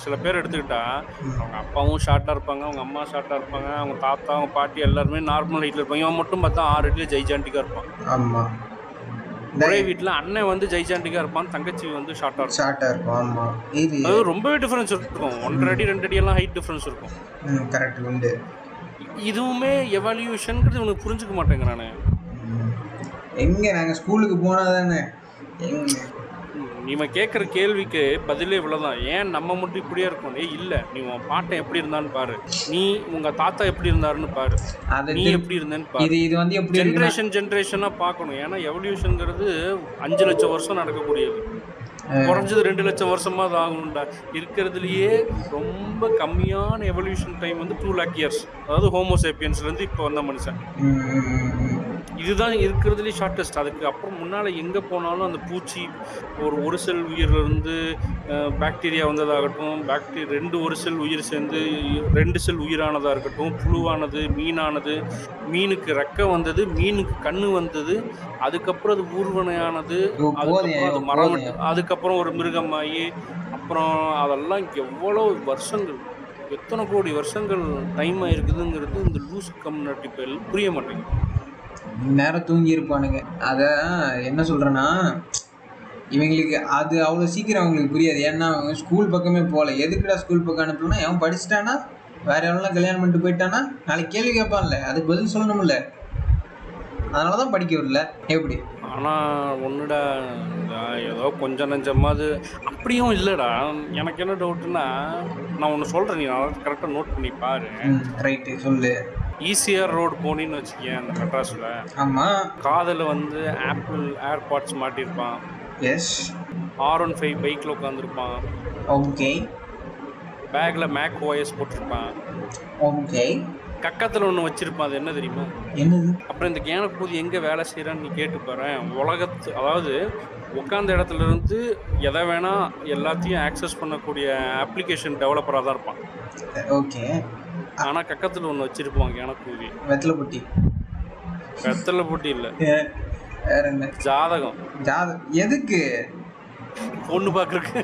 Speaker 2: சில பேர் எடுத்துக்கிட்டா அவங்க அப்பாவும் ஷார்ட்டாக இருப்பாங்க அவங்க அம்மா ஷார்ட்டாக இருப்பாங்க அவங்க தாத்தா அவங்க பாட்டி எல்லாருமே நார்மல் ஹைட்டில் இருப்பாங்க. இவன் மட்டும் பார்த்தா ஆறு அடியில் ஜெய்ஜாண்டிக்காக இருப்பான்.
Speaker 1: ஆமாம்
Speaker 2: ஒரே வீட்டில் அண்ணன் வந்து ஜெய்ஜாண்டிக்காக இருப்பான் தங்கச்சி வந்து ஷார்ட்டாக இருக்கும்.
Speaker 1: ஷார்ட்டாக இருக்கும் ஆமாம் இது
Speaker 2: அது ரொம்பவே டிஃப்ரென்ஸ் இருக்கும். ஒன்றரை அடி ரெண்டு அடி எல்லாம் ஹைட் டிஃப்ரென்ஸ் இருக்கும்.
Speaker 1: கரெக்ட் உண்டு.
Speaker 2: இதுவுமே எவல்யூஷன்ங்கிறது இவனுக்கு புரிஞ்சுக்க மாட்டேங்கிறானே.
Speaker 1: எங்க நாங்கள் ஸ்கூலுக்கு போனால் தானே எங்க
Speaker 2: இவன் கேட்குற கேள்விக்கு பதிலே இவ்வளோதான் ஏன் நம்ம மட்டும் இப்படியே இருக்கோம்? ஏய் இல்லை. நீ உன் பாட்டன் எப்படி இருந்தான்னு பாரு. நீ உங்க தாத்தா எப்படி இருந்தாருன்னு பாரு. நீ எப்படி இருந்தேன்னு பாரு.
Speaker 1: இது வந்து
Speaker 2: ஜென்ரேஷன் ஜென்ரேஷனாக பார்க்கணும். ஏன்னா எவல்யூஷன்ங்கிறது அஞ்சு லட்சம் வருஷம் நடக்கக்கூடியது. குறைஞ்சது ரெண்டு லட்சம் வருஷமா அது ஆகணும்டா இருக்கிறதுலயே ரொம்ப கம்மியான எவல்யூஷன் டைம் வந்து டூ லேக் இயர்ஸ் அதாவது ஹோமோசேப்பியன்ஸ்ல இருந்து இப்போ வந்த மனுஷன். இதுதான் இருக்கிறதுலே ஷார்ட்டஸ்ட் அதுக்கு அப்புறம் முன்னால் எங்கே போனாலும் அந்த பூச்சி ஒரு ஒரு செல் உயிரிலிருந்து பாக்டீரியா வந்ததாகட்டும் பாக்டீரியா ரெண்டு ஒரு செல் உயிர் சேர்ந்து ரெண்டு செல் உயிரானதாக இருக்கட்டும் புழுவானது மீனானது மீனுக்கு ரெக்கை வந்தது மீனுக்கு கண்ணு வந்தது அதுக்கப்புறம் அது ஊர்வனையானது அதுக்கப்புறம் அது மரம்
Speaker 1: போதும்.
Speaker 2: அதுக்கப்புறம் ஒரு மிருகமாகி அப்புறம் அதெல்லாம் எவ்வளோ வருஷங்கள் எத்தனை கோடி வருஷங்கள் டைம் ஆயிருக்குதுங்கிறது இந்த லூஸ் கம்யூனிட்டி பேர் புரிய மாட்டேங்குது.
Speaker 1: நேரம் தூங்கி இருப்பானுங்க. அதான் என்ன சொல்கிறேன்னா இவங்களுக்கு அது அவ்வளோ சீக்கிரம் அவங்களுக்கு புரியாது. ஏன்னா அவங்க ஸ்கூல் பக்கமே போகல. எதுக்குடா ஸ்கூல் பக்கம் அனுப்பலன்னா அவன் படிச்சுட்டானா? வேற எவ்வளோ கல்யாணம் பண்ணிட்டு போயிட்டானா? நாளைக்கு கேள்வி கேட்பான்ல. அதுக்கு பதில் சொல்லணும்ல. அதனால தான் படிக்க வரல எப்படி?
Speaker 2: ஆனால் ஒன்றுடா ஏதோ கொஞ்சம் நஞ்சமாவது. அப்படியும் இல்லைடா. எனக்கு என்ன டவுட்னா நான் ஒன்று சொல்கிறேன் நீ கரெக்டாக நோட் பண்ணி பாரு.
Speaker 1: ரைட்டு சொல்லு.
Speaker 2: ஈசிஆர் ரோடு போனின்னு வச்சுக்கேன் அந்த மெட்ராஸில்.
Speaker 1: ஆமாம்
Speaker 2: காதில் வந்து ஆப்பிள் ஏர்பாட்ஸ் மாட்டியிருப்பான்
Speaker 1: எஸ்
Speaker 2: ஆர் ஒன் ஃபைவ் பைக்கில் உட்காந்துருப்பான்
Speaker 1: ஓகே
Speaker 2: பேக்கில் மேக் ஓஎஸ் போட்டிருப்பான்.
Speaker 1: ஓகே
Speaker 2: கக்கத்தில் ஒன்று வச்சுருப்பான் அது என்ன தெரியுமா?
Speaker 1: என்னது?
Speaker 2: அப்புறம் இந்த கேனப்பூதி எங்கே வேலை செய்கிறான்னு நீ கேட்டு பாரு. உலகத்து அதாவது உட்காந்த இடத்துல இருந்து எதை வேணால் எல்லாத்தையும் ஆக்சஸ் பண்ணக்கூடிய அப்ளிகேஷன் டெவலப்பராக தான் இருப்பான்.
Speaker 1: ஓகே.
Speaker 2: ஆனால் கக்கத்தில் ஒன்று வச்சுருப்பான் கேனப்பூதி
Speaker 1: வெத்தலை பொட்டி
Speaker 2: வெத்தலை போட்டி இல்லை
Speaker 1: வேற என்ன?
Speaker 2: ஜாதகம்.
Speaker 1: ஜாத எதுக்கு?
Speaker 2: பொண்ணு பார்க்குறக்கு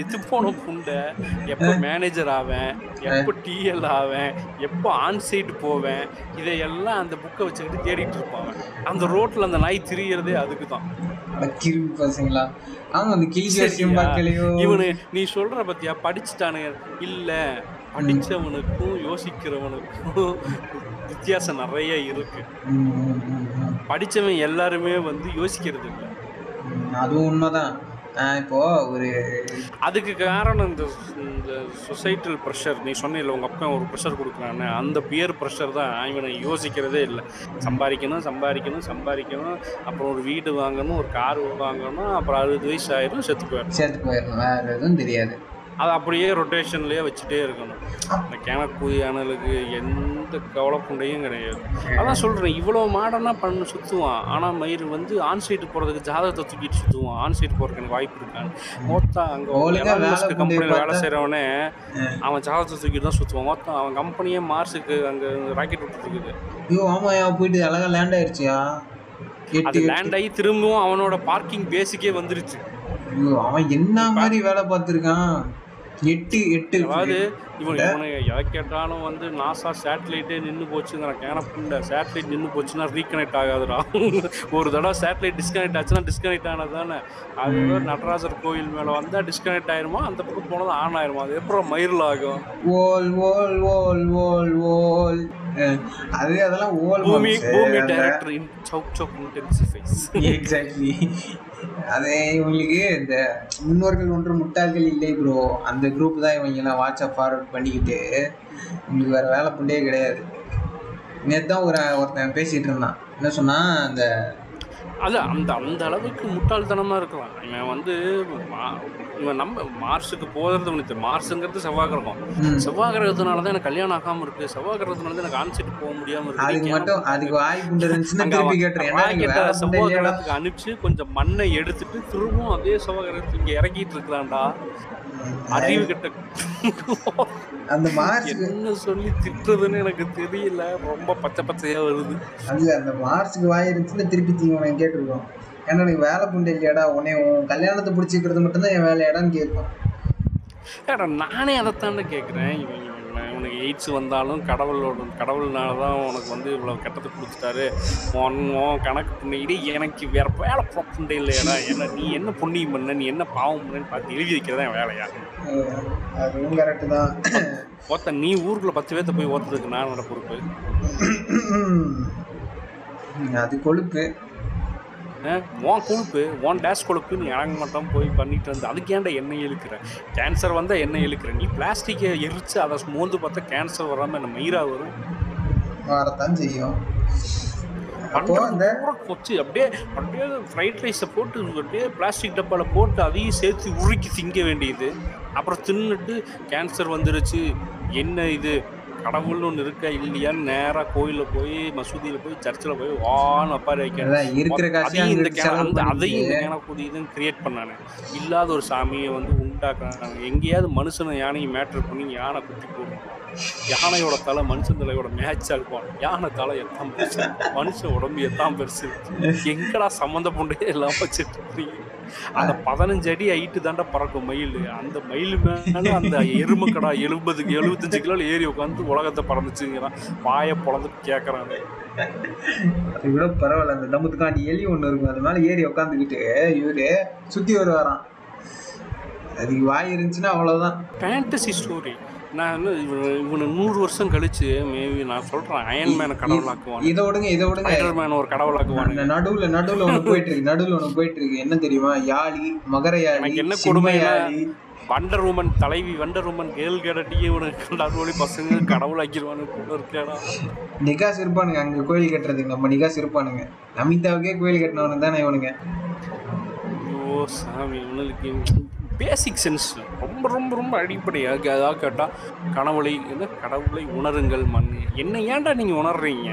Speaker 2: இது போன புண்டை எப்போ மேனேஜர் ஆவேன் எப்போ டிஎல் ஆவேன் எப்போ ஆன் சைட் போவேன் இதையெல்லாம் அந்த புக்கை வச்சுக்கிட்டு தேடிட்டு இருப்பான் அவன். அந்த ரோட்டில் அந்த நாய் திரியறதே அதுக்கு தான்
Speaker 1: கிருமி பசங்களா. ஆமா அந்த
Speaker 2: இவனு நீ சொல்ற பத்தியா படிச்சுட்டானுங்க. இல்ல படிச்சவனுக்கும் யோசிக்கிறவனுக்கும் வித்தியாசம் நிறைய இருக்கு. படிச்சவன் எல்லாருமே வந்து யோசிக்கிறது இல்லை.
Speaker 1: அதுவும் உண்மைதான். இப்போ ஒரு
Speaker 2: அதுக்கு காரணம் இந்த இந்த சொசைட்டல் ப்ரெஷர். நீ சொன்னில்ல உங்கள் அப்பா ஒரு ப்ரெஷர் கொடுக்குறான்னு அந்த பியர் ப்ரெஷர் தான் இவனை யோசிக்கிறதே இல்லை. சம்பாதிக்கணும் சம்பாதிக்கணும் சம்பாதிக்கணும். அப்புறம் ஒரு வீடு வாங்கணும் ஒரு கார் வாங்கணும். அப்புறம் அறுபது வயசு ஆயிரும் செத்து போயிடும்
Speaker 1: சேர்த்து போயிடணும் வேற எதுவும் தெரியாது.
Speaker 2: அது அப்படியே ரொட்டேஷன்லேயே வச்சுட்டே இருக்கணும். இந்த கிணக்குதி அனலுக்கு எந்த கவலைப்புண்டையும் கிடையாது. அதான் சொல்கிறேன் இவ்வளோ மாடர்னாக பண்ணு சுற்றுவான் ஆனால் மயிர் வந்து ஆன் சைட்டு போகிறதுக்கு ஜாதகத்தை தூக்கிட்டு சுற்றுவான் ஆன் சைட் போகிறதுக்கு எனக்கு வாய்ப்பு இருக்கான்னு மொத்தம் அங்கே கம்பெனியில் வேலை செய்கிறவனே அவன் ஜாதகத்தை தூக்கிட்டு தான் சுற்றுவான் மொத்தம் அவன் கம்பெனியே மார்ஸுக்கு அங்கே ராக்கெட் விட்டுருக்குது
Speaker 1: ஐயோ ஆமாயா போயிட்டு அழகா லேண்ட் ஆயிடுச்சியா
Speaker 2: அது லேண்ட் ஆகி திரும்பவும் அவனோட பார்க்கிங் பேஸுக்கே வந்துருச்சு.
Speaker 1: அவன் என்ன மாதிரி வேலை பார்த்துருக்கான்? எட்டு எட்டு
Speaker 2: அதாவது இவன் இவனை எதை கேட்டாலும் வந்து நாசா சேட்டலைட்டே நின்று போச்சுங்கிற கேனப்புண்ட சேட்டலைட் நின்று போச்சுன்னா ரீகனெக்ட் ஆகாதுடா. ஒரு தடவை சேட்டலைட் டிஸ்கனெக்ட் ஆச்சுன்னா டிஸ்கனெக்ட் ஆனது தானே. அது நடராஜர் கோயில் மேலே வந்தால் டிஸ்கனெக்ட் ஆயிருமா? அந்த பக்கம் போனது ஆன் ஆயிருமா? அது எப்பறம் மயிரில் ஆகும்?
Speaker 1: ஓல் ஓல் ஓல் ஓல் ஓல் அது அதெல்லாம் ஓல்
Speaker 2: பூமி பூமி டைரக்டர் இன் சவுக் சவுக் இன்டென்சிஃபைஸ்
Speaker 1: எக்ஸாக்ட்லி அதே இவங்களுக்கு இந்த முன்னோர்கள் ஒன்று முட்டாள்கள் இல்லை ப்ரோ அந்த குரூப் தான் இவங்க எல்லாம் வாட்ஸ்அப் ஃபார்வர்ட் பண்ணிக்கிட்டு இவங்களுக்கு வேற வேலை புண்டே கிடையாது. நேற்று தான் ஒரு ஒருத்தன் பேசிகிட்டு இருந்தான். என்ன சொன்னால் அந்த
Speaker 2: அது அந்த அந்த அளவுக்கு முட்டாள்தனமாக இருக்கலாம். இவன் வந்து இவன் நம்ம மார்ஸுக்கு போகிறது உனக்கு மார்ஸுங்கிறது செவ்வாய் கிரகம். செவ்வாய் கிரகத்தினால தான் எனக்கு கல்யாணம் ஆகாம இருக்கு. செவ்வாய் கிரகத்தினால தான் எனக்கு ஆன்சைட் போக முடியாம இருக்கு.
Speaker 1: அதுக்கு மட்டும் அதுக்கு வாய் புண்டு இருந்துச்சுன்னா
Speaker 2: அங்க
Speaker 1: திருப்பி
Speaker 2: அவன்
Speaker 1: கேட்டுறேன் ஏன்னா எனக்கு
Speaker 2: ராக்கெட்டை
Speaker 1: வேலை புண்டை
Speaker 2: செவ்வாய் கிரகத்துக்கு அனுப்பிச்சு கொஞ்சம் மண்ணை எடுத்துட்டு திரும்பவும் அதே செவ்வாய் கிரகத்துக்கு இங்க இறக்கிட்டு இருக்கிறான்டா. அறிவு கிட்ட
Speaker 1: அந்த மார்ச்சுக்கு
Speaker 2: என்ன சொல்லி திட்டுறதுன்னு எனக்கு தெரியல. ரொம்ப பச்சை பச்சையா வருது.
Speaker 1: அந்த மார்ச்சுக்கு வாய் இருந்துச்சுன்னா திருப்பி தீவனம் கேட்டிருக்கோம். ஏன்னா எனக்கு வேலை புண்டை இல்லையாடா உன்னை உன் கல்யாணத்தை பிடிச்சிக்கிறது மட்டும்தான் என் வேலையாடான்னு கேட்கும்
Speaker 2: ஏடா நானே அதைத்தானே கேட்குறேன் இவன் உனக்கு எய்ட்ஸ் வந்தாலும் கடவுளோட கடவுள்னால தான் உனக்கு வந்து இவ்வளோ கெட்டதை கொடுத்துட்டாரு. உன் கணக்கு புண்ணியிடு எனக்கு வேற வேலை புண்டை இல்லையாடா. என்ன நீ என்ன புண்ணியம் பண்ண நீ என்ன பாவம் பண்ணன்னு பார்த்து எழுதி வைக்கிறதா என் வேலையா?
Speaker 1: அதுவும் கரெக்டு தான்.
Speaker 2: ஒருத்த நீ ஊருக்குள்ள பத்து பேர்த்த போய் ஓத்துறதுக்கு நான் பொறுப்பு?
Speaker 1: அது கொழுப்பு.
Speaker 2: உன் கொழுப்பு உன் டேஷ் கொழுப்பு நீ இறங்க மாட்டோம் போய் பண்ணிட்டு வந்து அதுக்கு ஏன்டா எண்ணெய் இழுக்கிற? கேன்சர் வந்தால் எண்ணெய் இழுக்கிற? நீ பிளாஸ்டிக்கை எரிச்சு அதை மோந்து பார்த்தா கேன்சர் வராமல் என்ன மயிரா வரும்?
Speaker 1: வரத்தான் செய்யும். அப்போ அந்த
Speaker 2: வச்சு அப்படியே அப்படியே ஃப்ரைட் ரைஸை போட்டு அப்படியே பிளாஸ்டிக் டப்பாவில் போட்டு அதையும் சேர்த்து உருக்கி திங்க வேண்டியது. அப்புறம் தின்னுட்டு கேன்சர் வந்துருச்சு. என்ன இது? கடவுள்னு ஒன்று இருக்கா இல்லையான்னு நேராக கோயிலில் போய் மசூதியில் போய் சர்ச்சில் போய் வான்னு
Speaker 1: இருக்கிற காசையும்
Speaker 2: அதையும் இந்த அந்த அதையும் இந்த இதுன்னு கிரியேட் பண்ணானே. இல்லாத ஒரு சாமியை வந்து உண்டாக்குறாங்க. எங்கேயாவது மனுஷனை யானையை மேட்ரு பண்ணி யானை குத்தி போடும் யானையோட தலை மனுஷன் தலையோட மேட்ச் இருக்கும். யானை தலை எத்தாம் பெருசு? மனுஷன் உடம்பு எத்தாம் பெருசு? எங்கடா சம்மந்த புண்டையே எல்லாம் வச்சுட்டு? அந்த பதினஞ்சு அடி ஹைட்டு தாண்டா பறக்கும் மயில். அந்த மயில் மேல அந்த எருமக்கடா எழுபதுக்கு எழுபத்தஞ்சு கிலோ ஏறி உட்காந்து உலகத்தை பறந்துச்சுங்கிறான். வாயை பொழந்துட்டு கேட்கறான்
Speaker 1: அதை விட பரவாயில்ல அந்த தம்பத்துக்காண்டி எலி ஒண்ணு இருக்கும். அது மேல ஏறி உட்காந்துக்கிட்டு இவரு சுத்தி வருவாராம். அதுக்கு வாய் இருந்துச்சுன்னா அவ்வளவுதான்.
Speaker 2: ஃபேண்டசி ஸ்டோரி நான் இவனு இவனு நூறு வருஷம் கழிச்சு மேபி நான் சொல்றேன் அயன்மேனை கடவுளாக்குவான்
Speaker 1: இதை விடுங்க இதை விடுங்க.
Speaker 2: ஸ்பைடர்மேன் ஒரு கடவுளாக்குவானுங்க.
Speaker 1: அந்த நடுவுல நடுவுல ஒண்ணு போயிட்டு இருக்கு நடுவுல ஒண்ணு போயிட்டு இருக்கு. என்ன தெரியுமா? யாழி மகர யாழி
Speaker 2: என்ன
Speaker 1: யாழி
Speaker 2: வண்டர் உமன் தலைவி வண்டர் உமன் கேள் கடட்டியே இவனுக்கு கண்டாரோலி பசங்க கடவுளாக்கிடுவானு கூட இருக்கேடா
Speaker 1: நிகாஸ் இருப்பானுங்க அங்க கோயில் கட்டுறதுக்கு. நம்ம நிகாஸ் இருப்பானுங்க நமிதாவுக்கே கோயில் கட்டினவனுங்க தானே இவனுங்க.
Speaker 2: ஐயோ சாமி இவனுக்கு பேசிக் சென்ஸ் ரொம்ப ரொம்ப ரொம்ப அடிப்படையாக அதாவது கேட்டால் கனவுளை என்ன கடவுளை உணருங்கள் மண் என்ன ஏன்டா நீங்கள் உணர்றீங்க?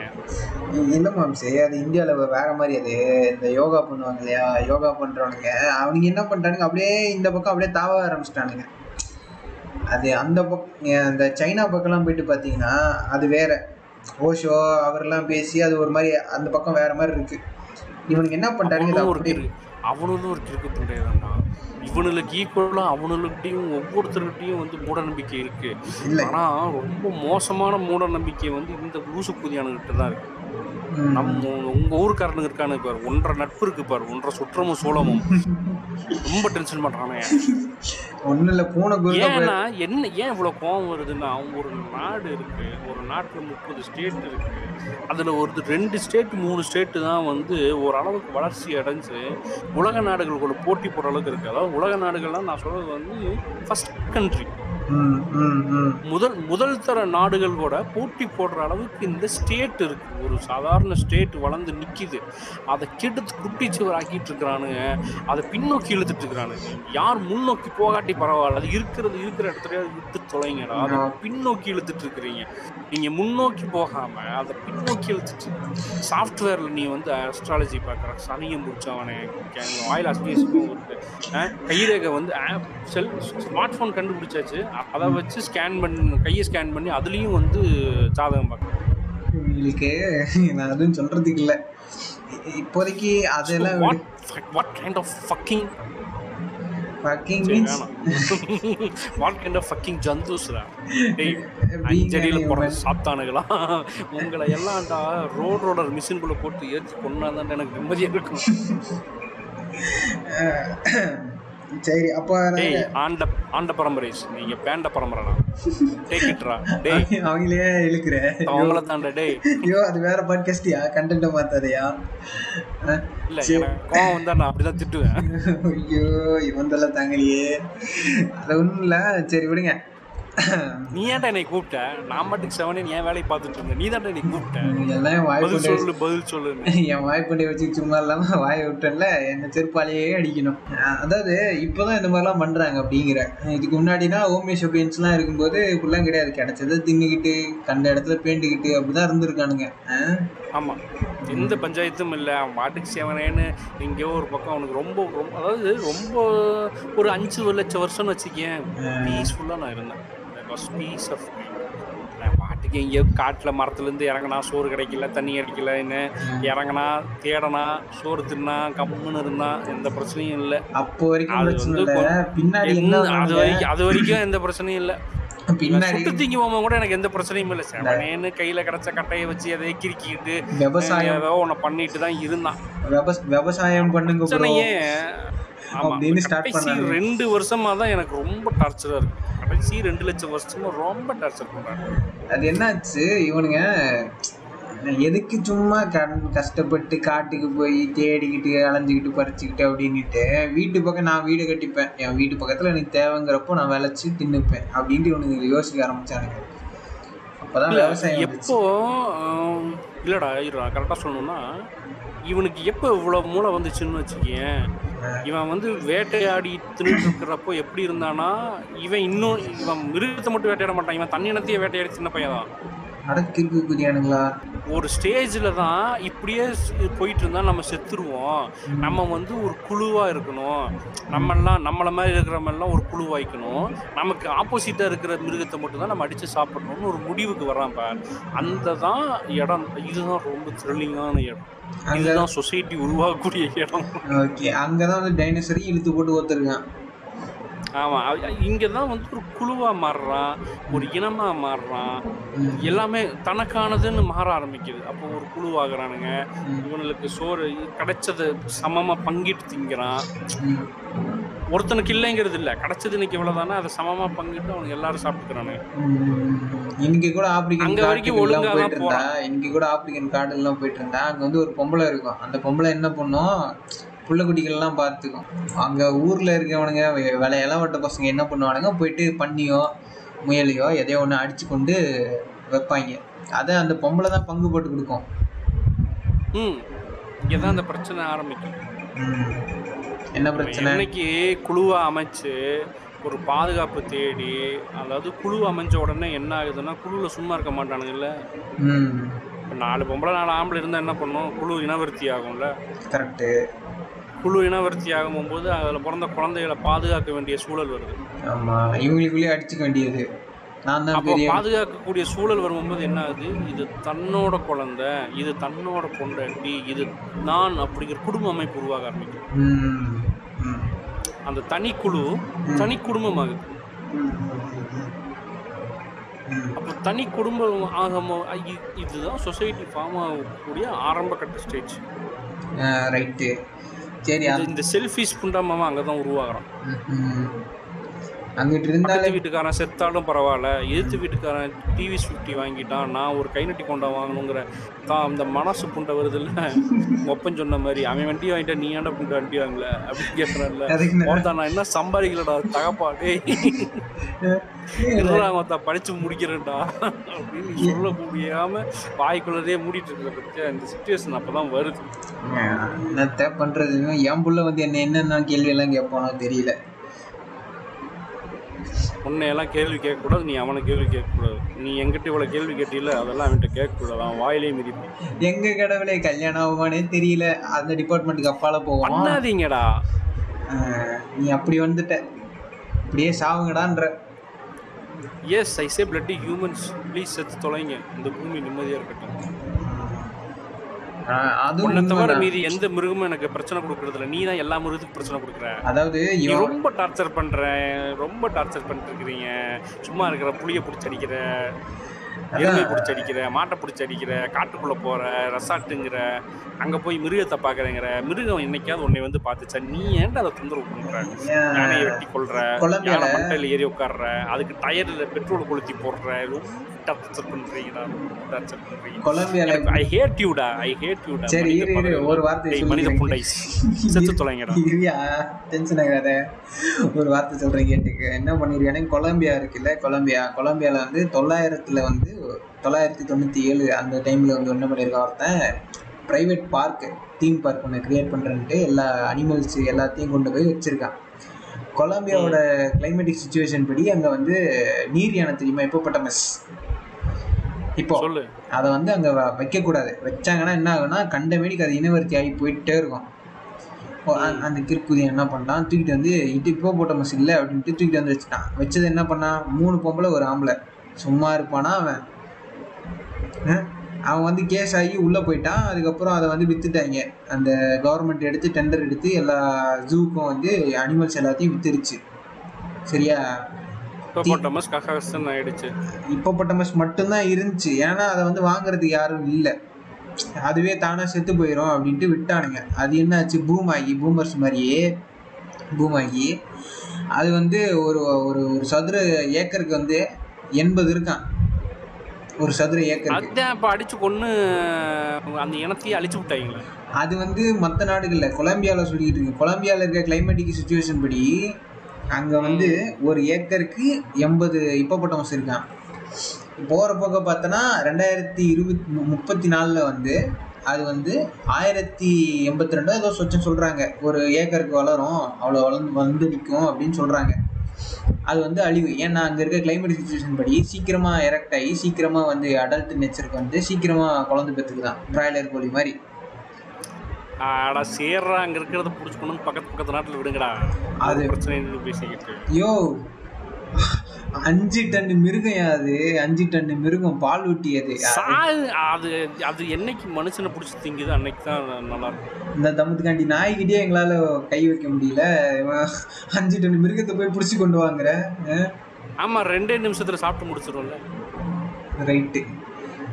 Speaker 1: இல்ல மாம்சே அது இந்தியாவில் வேற மாதிரி அது. இந்த யோகா பண்ணுவாங்க இல்லையா? யோகா பண்றவனுங்க. அவனுங்க என்ன பண்றானுங்க? அப்படியே இந்த பக்கம் அப்படியே தாவ ஆரம்பிச்சிட்டானுங்க. அது அந்த பக்கம் அந்த சைனா பக்கம்லாம் போயிட்டு பார்த்தீங்கன்னா அது வேற. ஓஷோ அவரெல்லாம் பேசி அது ஒரு மாதிரி அந்த பக்கம் வேற மாதிரி இருக்கு. இவனுக்கு என்ன பண்ணிட்டானுங்க இது
Speaker 2: அவனும் ஒரு கிறுக்கு புண்டையதான்டா இவனுக்கு ஈக்குவலாக அவனுக்கிட்டையும் ஒவ்வொருத்தருக்கிட்டையும் வந்து மூட நம்பிக்கை இருக்கு.
Speaker 1: இல்லை.
Speaker 2: ஆனா ரொம்ப மோசமான மூட நம்பிக்கை வந்து இந்த லூசு புதியானுகிட்ட தான் இருக்கு. நம்ம உங்க ஊருக்காரனுங்க இருக்கானு பாரு. ஒன்றரை நட்பு இருக்கு பாரு. ஒன்றரை சுற்றமும் சோளமும் ரொம்ப டென்ஷன் பண்றானே. ஏன்னா என்ன ஏன் இவ்வளவு கோவம் வருதுன்னா ஒரு நாடு இருக்கு. ஒரு நாட்டுல முப்பது ஸ்டேட் இருக்கு. அதில் ஒரு ரெண்டு ஸ்டேட் மூணு ஸ்டேட்டு தான் வந்து ஓரளவுக்கு வளர்ச்சி அடைஞ்சு உலக நாடுகள் கூட போட்டி போடுற அளவுக்கு இருக்குது அதாவது உலக நாடுகள்லாம் நான் சொல்கிறது வந்து ஃபர்ஸ்ட் கண்ட்ரி முதல் முதல் தர நாடுகள் கூட போட்டி போடுற அளவுக்கு இந்த ஸ்டேட் இருக்கு. ஒரு சாதாரண ஸ்டேட் வளர்ந்து நிக்குது. அதை கெடுத்து குட்டிச்சுவர் ஆக்கிட்டு இருக்கிறானுங்க. அதை பின்னோக்கி இழுத்துட்டு இருக்கிறானுங்க. யார் முன்னோக்கி போகாட்டி பரவாயில்ல. அது இருக்கிறது இருக்கிற இடத்துல விட்டு தொலைங்கடா. அதை பின்னோக்கி இழுத்துட்டு இருக்கிறீங்க. நீங்க முன்னோக்கி போகாம அதை பின்னோக்கி இழுத்துட்டு சாஃப்ட்வேர்ல நீ வந்து அஸ்ட்ராலஜி பார்க்குற சனியம் முடிச்சவனே இருக்கு அஹ் கைரேகை வந்து ஆப் செல் ஸ்மார்ட் ஃபோன் கண்டுபிடிச்சாச்சு. அதை வச்சு ஸ்கேன் பண்ணி கையை ஸ்கேன் பண்ணி அதுலேயும் வந்து ஜாதகம் பார்க்கலாம்.
Speaker 1: உங்களுக்கு நான் எதுவும் சொல்றதுக்கு இல்லை. இப்போதைக்கு அதெல்லாம்
Speaker 2: what kind of fucking
Speaker 1: fucking means
Speaker 2: what kind of fucking ஜந்துஸ்ரா டேய் அஞ்சடியில் பிறந்த சாத்தானுகளா? உங்களை எல்லாம்டா ரோட் ரோடர் மிஷின்குள்ளே போட்டு ஏற்றி கொண்டாதான் எனக்கு நிம்மதியாக இருக்கும்.
Speaker 1: சரி அப்போ
Speaker 2: டேய் ஆண்ட ஆண்ட பரம்பரைஸ் நீங்க பேண்ட பரம்பரைடா. டேக் இட்ரா டேய்.
Speaker 1: அவங்களே இழுக்கிற.
Speaker 2: அவங்கள தாண்டா டேய்.
Speaker 1: ஐயோ அது வேற பாட்காஸ்டியா? கண்டென்ட்டை மாத்தாதையா
Speaker 2: இல்ல கோவம் வந்தா நான் அப்படிதான் திட்டுவேன்.
Speaker 1: ஐயோ இவந்தெல்லாம் தாங்கலையே. அது ஒன்றும் இல்லை. சரி விடுங்க.
Speaker 2: நீ ஏன்டா என்னை கூப்பிட்ட? நான் மட்டும் செவனே என் வேலையை பார்த்துட்டு இருந்தேன் நீ தான்டா என்னை கூப்பிட்ட?
Speaker 1: எல்லாம் என் வாய்
Speaker 2: பதில் சொல்லு பதில் சொல்லுன்னு.
Speaker 1: என் வாய்ப்பண்டி வச்சு சும்மா இல்லாம வாயை விட்டேன்ல என்ன செருப்பாலேயே அடிக்கணும். அதாவது இப்போதான் இந்த மாதிரிலாம் பண்றாங்க அப்படிங்கிற. இதுக்கு முன்னாடினா ஹோமியோ ஷோபியன்ஸ்லாம் இருக்கும்போது இப்படிலாம் கிடையாது. கிடைச்சதை தின்னுக்கிட்டு கண்ட இடத்துல பேண்டுக்கிட்டு அப்படிதான் இருந்திருக்கானுங்க. அஹ்
Speaker 2: ஆமா. எந்த பஞ்சாயத்தும் இல்லை. அவன் மாட்டுக்கு சேவனேன்னு எங்கேயோ ஒரு பக்கம் அவனுக்கு ரொம்ப ரொம்ப அதாவது ரொம்ப ஒரு அஞ்சு ஒரு லட்சம் வருஷம்னு வச்சுக்கேன். பீஸ்ஃபுல்லாக நான் இருந்தேன். பீஸ் ஆஃப் நான் பாட்டுக்கு எங்கேயோ காட்டில் மரத்துலேருந்து இறங்கினா சோறு கிடைக்கல தண்ணி கிடைக்கல என்ன இறங்கினா தேடனா சோறு தின்னா கம்முன்னு இருந்தா எந்த பிரச்சனையும் இல்லை.
Speaker 1: அப்போ வரைக்கும்
Speaker 2: அது வந்து
Speaker 1: பின்னாடி
Speaker 2: அது வரைக்கும் அது வரைக்கும் எந்த பிரச்சனையும் இல்லை.
Speaker 1: பின்னாடி
Speaker 2: திங்கி போகும்போது கூட எனக்கு எந்த பிரச்சனையும் இல்லை. செவனேன்னு கையில கிடைச்ச கட்டையை வச்சு அதை கிறுக்கிட்டு
Speaker 1: விவசாயம்
Speaker 2: ஏதோ ஒன்று பண்ணிட்டு தான் இருந்தான்.
Speaker 1: விவசாயம் பண்ணுங்க.
Speaker 2: பிரச்சனையே
Speaker 1: அப்படின்னு
Speaker 2: கடைசி
Speaker 1: பண்ணாங்க.
Speaker 2: ரெண்டு வருஷமா தான் எனக்கு ரொம்ப டார்ச்சரா இருக்கு. கடைசி ரெண்டு லட்சம் வருஷமா ரொம்ப டார்ச்சர் பண்றாங்க.
Speaker 1: அது என்னாச்சு? இவனுங்க எதுக்கு சும்மா கண் கஷ்டப்பட்டு காட்டுக்கு போய் தேடிக்கிட்டு அலைஞ்சிக்கிட்டு பறிச்சுக்கிட்டு அப்படின்னுட்டு வீட்டு பக்கம் நான் வீடு கட்டிப்பேன். என் வீட்டு பக்கத்துல எனக்கு தேவைங்கிறப்போ நான் விளைச்சி தின்னுப்பேன் அப்படின்ட்டு இவனுங்க யோசிக்க ஆரம்பிச்சானுங்க. அப்பதான் விவசாயம்.
Speaker 2: எப்போ இல்லடா இருடா கரெக்டா சொல்லணும்னா இவனுக்கு எப்போ இவ்வளோ மூளை வந்துச்சுன்னு வச்சுக்கேன். இவன் வந்து வேட்டையாடி தின்னுட்டு இருக்கிறப்போ எப்படி இருந்தானா இவன் இன்னும் இவன் மிருகத்தை மட்டும் வேட்டையாட மாட்டான். இவன் தண்ணி இனத்தையே வேட்டையாடி சின்ன பையன் தான்
Speaker 1: குதியானுங்களா
Speaker 2: ஒரு ஸ்டேஜில் தான் இப்படியே போயிட்டு இருந்தா நம்ம செத்துருவோம். நம்ம வந்து ஒரு குழுவாக இருக்கணும். நம்மெல்லாம் நம்மளை மாதிரி இருக்கிறவங்கெல்லாம் ஒரு குழுவாய்க்கணும் நமக்கு ஆப்போசிட்டாக இருக்கிற மிருகத்தை மட்டும் தான் நம்ம அடித்து சாப்பிடணும்னு ஒரு முடிவுக்கு வர்றான் அந்த தான் இடம். இதுதான் ரொம்ப த்ரில்லிங்கான இடம். இதுதான் சொசைட்டி உருவாகக்கூடிய இடம்.
Speaker 1: ஓகே. அங்கதான் வந்து டைனோசரையும் இழுத்து போட்டு ஒத்துருக்கான்.
Speaker 2: ஆமாம் இங்கே தான் வந்து ஒரு குழுவாக மாறுறான் ஒரு இனமாக மாறுறான். எல்லாமே தனக்கானதுன்னு மாற ஆரம்பிக்குது. அப்போ ஒரு குழுவாகிறானுங்க. இவனுக்கு சோறு கிடைச்சதை சமமாக பங்கிட்டு திங்கிறான். ஒருத்தனுக்கு இல்லைங்கிறது இல்லை. கிடைச்சது இன்னைக்கு இவ்வளோதானே அதை சமமாக பங்கிட்டு அவனுக்கு எல்லாரும் சாப்பிட்டுக்கிறானுங்க.
Speaker 1: இன்னைக்கு கூட ஆப்பிரிக்கன்
Speaker 2: அங்க வரைக்கும்
Speaker 1: காட்டுக்கு
Speaker 2: ஒழுங்கா
Speaker 1: போயிட்டு இருந்தா இன்னைக்கு கூட ஆப்பிரிக்கன் காடு எல்லாம் போயிட்டு இருந்தா அங்க வந்து ஒரு பொம்பளை இருக்கும். அந்த பொம்பளை என்ன பண்ணும்? புள்ள குட்டிகள்லாம் பார்த்துக்கும். அங்க ஊர்ல இருக்கவனுங்க வேலை இளவட்ட பசங்க என்ன பண்ணுவானுங்க? போயிட்டு பன்னியோ முயலையோ எதையோ ஒன்று அடிச்சு கொண்டு வைப்பாங்க. அதை அந்த பொம்பளை தான் பங்கு போட்டு கொடுக்கும்.
Speaker 2: ம். இங்கே தான் அந்த பிரச்சனை ஆரம்பிக்கும்.
Speaker 1: என்ன பிரச்சனை?
Speaker 2: என்னைக்கு குழுவை அமைச்சு ஒரு பாதுகாப்பு தேடி அதாவது குழு அமைஞ்ச உடனே என்ன ஆகுதுன்னா குழுவில் சும்மா இருக்க மாட்டானுங்கல்ல இப்போ நாலு பொம்பளை நாலு ஆம்பளை இருந்தால் என்ன பண்ணும்? குழு இனவருத்தி ஆகும்ல?
Speaker 1: கரெக்டு
Speaker 2: குழு இனவருத்தி ஆகும்போது அதில் பிறந்த குழந்தைகளை பாதுகாக்க வேண்டிய சூழல் வருது.
Speaker 1: ஆமா இவங்களுக்குள்ளேயே அடிச்சுக்க வேண்டியது. நான் தான் பெரிய
Speaker 2: பாதுகாக்கக்கூடிய சூழல் வரும்போது என்ன ஆகுது? இது தன்னோட குழந்தை இது தன்னோட பொண்டாட்டி இது நான் அப்படிங்கிற குடும்ப அமைப்பு உருவாக ஆரம்பிக்கும். அந்த தனி குழு தனி குடும்பம் ஆகுது
Speaker 1: ம்
Speaker 2: அப்போ தனி குடும்பம் ஆகும் இதுதான் சொசைட்டி ஃபார்ம் ஆகக்கூடிய ஆரம்ப கட்ட ஸ்டேஜ்.
Speaker 1: ரைட்டு. சரி
Speaker 2: இந்த செல்ஃபிஷ் புண்டாமவன் அங்கே தான் உருவாகிறான்.
Speaker 1: அங்கிட்டு இருந்தாலே
Speaker 2: வீட்டுக்காரன் செத்தாலும் பரவாயில்ல. எதிர்த்து வீட்டுக்காரன் டிவி ஃபிஃப்டி வாங்கிட்டான். நான் ஒரு கைநட்டி கொண்டா வாங்கணுங்கிற தான் அந்த மனசு புண்டை வருதுல்ல. ஒப்பன் சொன்ன மாதிரி அவன் வண்டி வாங்கிட்டா நீ ஏன்டா புண்டை வண்டி வாங்கல? அப்படின்னு கேட்கறேன்ல ஒருத்தன் நான் என்ன சம்பாதிக்கலடா தகப்பா டேய் ஒருத்தன் படிச்சு முடிக்கிறேன்டா? அப்படின்னு சொல்ல முடியாம வாய்க்குள்ளதே மூடிட்டு இருக்கிற இந்த சுச்சுவேஷன் அப்பதான் வருது.
Speaker 1: என்னத்த பண்றது என் புள்ள வந்து என்ன என்னென்ன கேள்வி எல்லாம் கேட்பானோ தெரியல.
Speaker 2: உன்னை எல்லாம் கேள்வி கேட்கக்கூடாது நீ அவனை கேள்வி கேட்கக்கூடாது. நீ எங்கிட்ட இவ்வளவு கேள்வி கேட்டில அதெல்லாம் அவன்கிட்ட கேட்கக்கூடாது. அவன் வாயிலே மிதிப்பான்.
Speaker 1: எங்க கடவுளே கல்யாணம் ஆகுமானே தெரியல. அந்த டிபார்ட்மெண்ட்டுக்கு அப்பால போவோம்
Speaker 2: பண்ணாதீங்கடா.
Speaker 1: நீ அப்படி வந்துட்ட. இப்படியே சாவுங்கடான்ற.
Speaker 2: Yes I say bloody humans please செத்து தொலைங்க. இந்த பூமி நிம்மதியா இருக்கட்டும். தவிர. மீதி எந்த மிருகமும் எனக்கு பிரச்சனை கொடுக்கறது இல்ல நீ தான் எல்லா மிருகத்துக்கும் பிரச்சனை கொடுக்குற.
Speaker 1: அதாவது
Speaker 2: ரொம்ப டார்ச்சர் பண்ற ரொம்ப டார்ச்சர் பண்ணிட்டு இருக்கிறீங்க. சும்மா இருக்கிற புளிய பிடிச்சி அடிக்கிற எருமை பிடிச்சி அடிக்கிற மாட்டை பிடிச்சி அடிக்கிற காட்டுக்குள்ள போற ரெசார்ட்டுங்கிற அங்க போய் மிருகத்தை பாக்குறேங்கிற மிருகம் என்னைக்காவது உன்னை வந்து பார்த்துச்சா? நீ ஏன்டா அதை தொந்தரவு பண்ற? யானையை வெட்டி கொள்ற யானை மண்டையில ஏறி உட்கார்ற அதுக்கு டயர்ல பெட்ரோல் கொளுத்தி போடுற ரொம்ப டார்ச்சர் பண்றீங்கடா ரொம்ப டார்ச்சர் பண்றீங்க.
Speaker 1: கொலம்பியால
Speaker 2: ஐ ஹேட் யூடா ஐ ஹேட் யூடா
Speaker 1: சரி இரு இரு ஒரு வார்த்தை
Speaker 2: மனித
Speaker 1: சொல்லி
Speaker 2: புண்டை. செத்து தொலைங்கடா.
Speaker 1: இருயா டென்ஷன் ஆகாத. ஒரு வார்த்தை சொல்றேன் கேட்டுக்கு. என்ன பண்ணிருக்கானே கொலம்பியா இருக்குல்ல கொலம்பியா. கொலம்பியால வந்து தொள்ளாயிரத்துல வந்து தொள்ளாயிரத்தி தொண்ணூத்தி ஏழு அந்த டைம்ல வந்து என்ன பண்ணியிருக்கான் ஒருத்தன்? பிரைவேட் பார்க் தீம் பார்க் ஒன்று கிரியேட் பண்றேன்ட்டு எல்லா அனிமல்ஸ் எல்லாத்தையும் கொண்டு போய் வச்சிருக்கான். கொலம்பியாவோட கிளைமேட்டிக் சுச்சுவேஷன் படி அங்க வந்து நீர் யானை தெரியுமா? இப்போப்பட்டமஸ் இப்போ அதை வந்து அங்கே வைக்கக்கூடாது. வச்சாங்கன்னா என்ன ஆகும்னா கண்டமேடிக்கு அது இனவர்த்தி ஆகி போயிட்டே இருக்கும். அந்த- அந்த கிற்குதி என்ன பண்ணான் தூக்கிட்டு வந்து இட்டு இப்போ போட்ட மஸ் இல்லை அப்படின்ட்டு தூக்கிட்டு வந்து வச்சுட்டான். வச்சது என்ன பண்ணான்? மூணு பொம்பளை ஒரு ஆம்பளை. சும்மா இருப்பானா அவன்? அவன் வந்து கேஸ் ஆகி உள்ளே போயிட்டான். அதுக்கப்புறம் அதை வந்து வித்துட்டாங்க. அந்த கவர்மெண்ட் எடுத்து டெண்டர் எடுத்து எல்லா ஜூக்கும் வந்து அனிமல்ஸ் எல்லாத்தையும் வித்துருச்சு. சரியா?
Speaker 2: ஹிப்போபோட்டமஸ் ககாஸ்டன் ஆயிடுச்சு.
Speaker 1: இப்போப்பட்டமஸ் மட்டும்தான் இருந்துச்சு. ஏன்னா அதை வந்து வாங்குறதுக்கு யாரும் இல்லை. அதுவே தானா செத்து போயிடும் அப்படின்ட்டு விட்டானுங்க. அது என்னாச்சு? பூம் ஆகி பூமர்ஸ் மாதிரியே பூம் ஆகி அது வந்து ஒரு ஒரு ஒரு சதுர ஏக்கருக்கு வந்து எண்பது இருக்கான். ஒரு சதுர
Speaker 2: அதான் இப்ப அடிச்சு கொன்னு அந்த இனத்தையே அழிச்சு விட்டாங்களே
Speaker 1: அது வந்து மற்ற நாடுகளில் கொலம்பியாவில் சொல்லிக்கிட்டு இருக்கு. கொலம்பியாவில் இருக்க கிளைமேட்டிக் சுச்சுவேஷன் படி அங்கே வந்து ஒரு ஏக்கருக்கு எண்பது இப்போப்பட்டமஸ் இருக்கான் போகிற போக்க பார்த்தோன்னா ரெண்டாயிரத்தி இருபத்தி முப்பத்தி நாலில் வந்து அது வந்து ஆயிரத்தி எண்பத்தி ரெண்டோ ஏதோ சொச்சம் சொல்கிறாங்க ஒரு ஏக்கருக்கு வளரும் அவ்வளோ வளர்ந்து வந்து நிற்கும் அப்படின்னு சொல்கிறாங்க அது வந்து அழிவு. ஏன்னா அங்கே இருக்க கிளைமேட் சுச்சுவேஷன் படி சீக்கிரமாக எரெக்ட் ஆகி சீக்கிரமாக வந்து அடல்ட் நேச்சருக்கு வந்து சீக்கிரமாக குழந்தை பெற்றுக்குதான். பிராய்லர் கோழி மாதிரி.
Speaker 2: ஆடா சேர்றா அங்க இருக்கிறத புடிச்சு கொண்டு வந்து பக்கத்து பக்கத்து நாட்டுல விடுங்கடா.
Speaker 1: அது-
Speaker 2: பிரச்சனை பேசிக்கிட்டு.
Speaker 1: யோ அஞ்சு டன் மிருகம் அது? அஞ்சு டன் மிருகம் பால் ஊட்டியது
Speaker 2: அது? அது என்னைக்கு மனுஷனை பிடிச்சி திங்குது அன்னைக்கு தான் நல்லா இருக்கும்
Speaker 1: இந்த தம்பத்துக்காண்டி நாய்கிட்டே எங்களால கை வைக்க முடியல. அஞ்சு டன் மிருகத்தை போய் பிடிச்சி கொண்டு வாங்குற.
Speaker 2: ஆமா ரெண்டே நிமிஷத்துல சாப்பிட்டு முடிச்சிடும்ல
Speaker 1: ரைட்டு.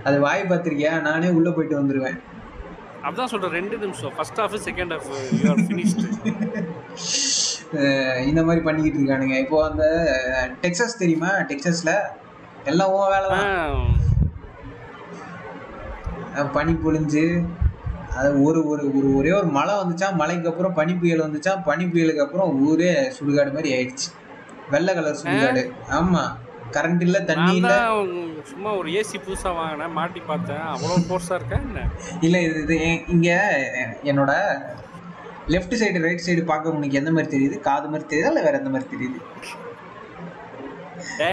Speaker 1: அது வாய் பார்த்திருக்கியா? நானே உள்ள போயிட்டு வந்துருவேன்.
Speaker 2: அதான் சொல்றேன் ரெண்டு நிமிஷம். First half second half you are finished
Speaker 1: இந்த மாதிரி பண்ணிக்கிட்டு இருக்கானுங்க. இப்போ அந்த டெக்ஸஸ் தெரியுமா? டெக்ஸஸ்ல எல்லாம் உன் வேலை தான். பனி பொழிஞ்சு அது ஒரு ஒரு ஒரு ஒரே ஒரு மழை வந்துச்சா மழைக்கு அப்புறம் பனி புயல் வந்துச்சா பனி புயலுக்கு அப்புறம் ஊரே சுடுகாடு மாதிரி ஆயிடுச்சு. வெள்ளை கலர் சுடுகாடு. ஆமா. கரண்ட் இல்ல தண்ணி இல்ல?
Speaker 2: சும்மா ஒரு ஏசி புதுசா வாங்கினேன் மாட்டி பார்த்தேன். அவ்வளவு ஃபோர்ஸா இருக்கா என்ன?
Speaker 1: இல்ல இது இது இங்க என்னோட லெஃப்ட் சைடு ரைட் சைடு பார்க்க உனக்கு எந்த மாதிரி தெரியுது? காது மாதிரி தெரியுதா இல்ல வேற எந்த மாதிரி தெரியுது?
Speaker 2: ஏ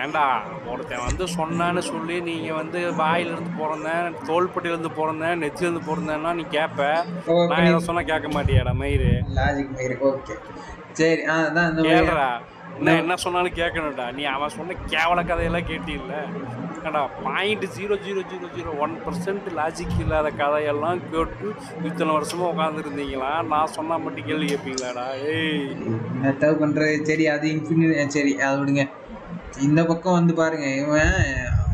Speaker 2: ஏண்டா ஒருத்தன் வந்து சொன்னான்னு சொல்லி நீங்க வந்து வாயில இருந்து பிறந்தேன் தோள்பட்டியில இருந்து பிறந்தேன் நெத்தில இருந்து பிறந்தேன்னா நீ கேப்ப.
Speaker 1: ஓ,
Speaker 2: நான் எதை சொன்னா கேட்க மாட்டியாடா மயிறு.
Speaker 1: லாஜிக் மாதிரி ஓகே சரி ஆ அதான்
Speaker 2: கேளுடா. நான் என்ன சொன்னாலும் கேட்கணும்டா. நீ அவன் சொன்ன கேவல கதையெல்லாம் கேட்டில்ல. ஏண்டா point zero zero zero zero one percent logic இல்லாத கதையெல்லாம் கேட்டு இத்தனை வருஷமா உட்காந்துருந்தீங்களா நான் சொன்னா மட்டும் கேள்வி கேட்பீங்களாடா? ஏய்.
Speaker 1: தவ பண்றது? சரி அது இன்ஃபினிட் சரி அதை விடுங்க. இந்த பக்கம் வந்து பாருங்க இவன்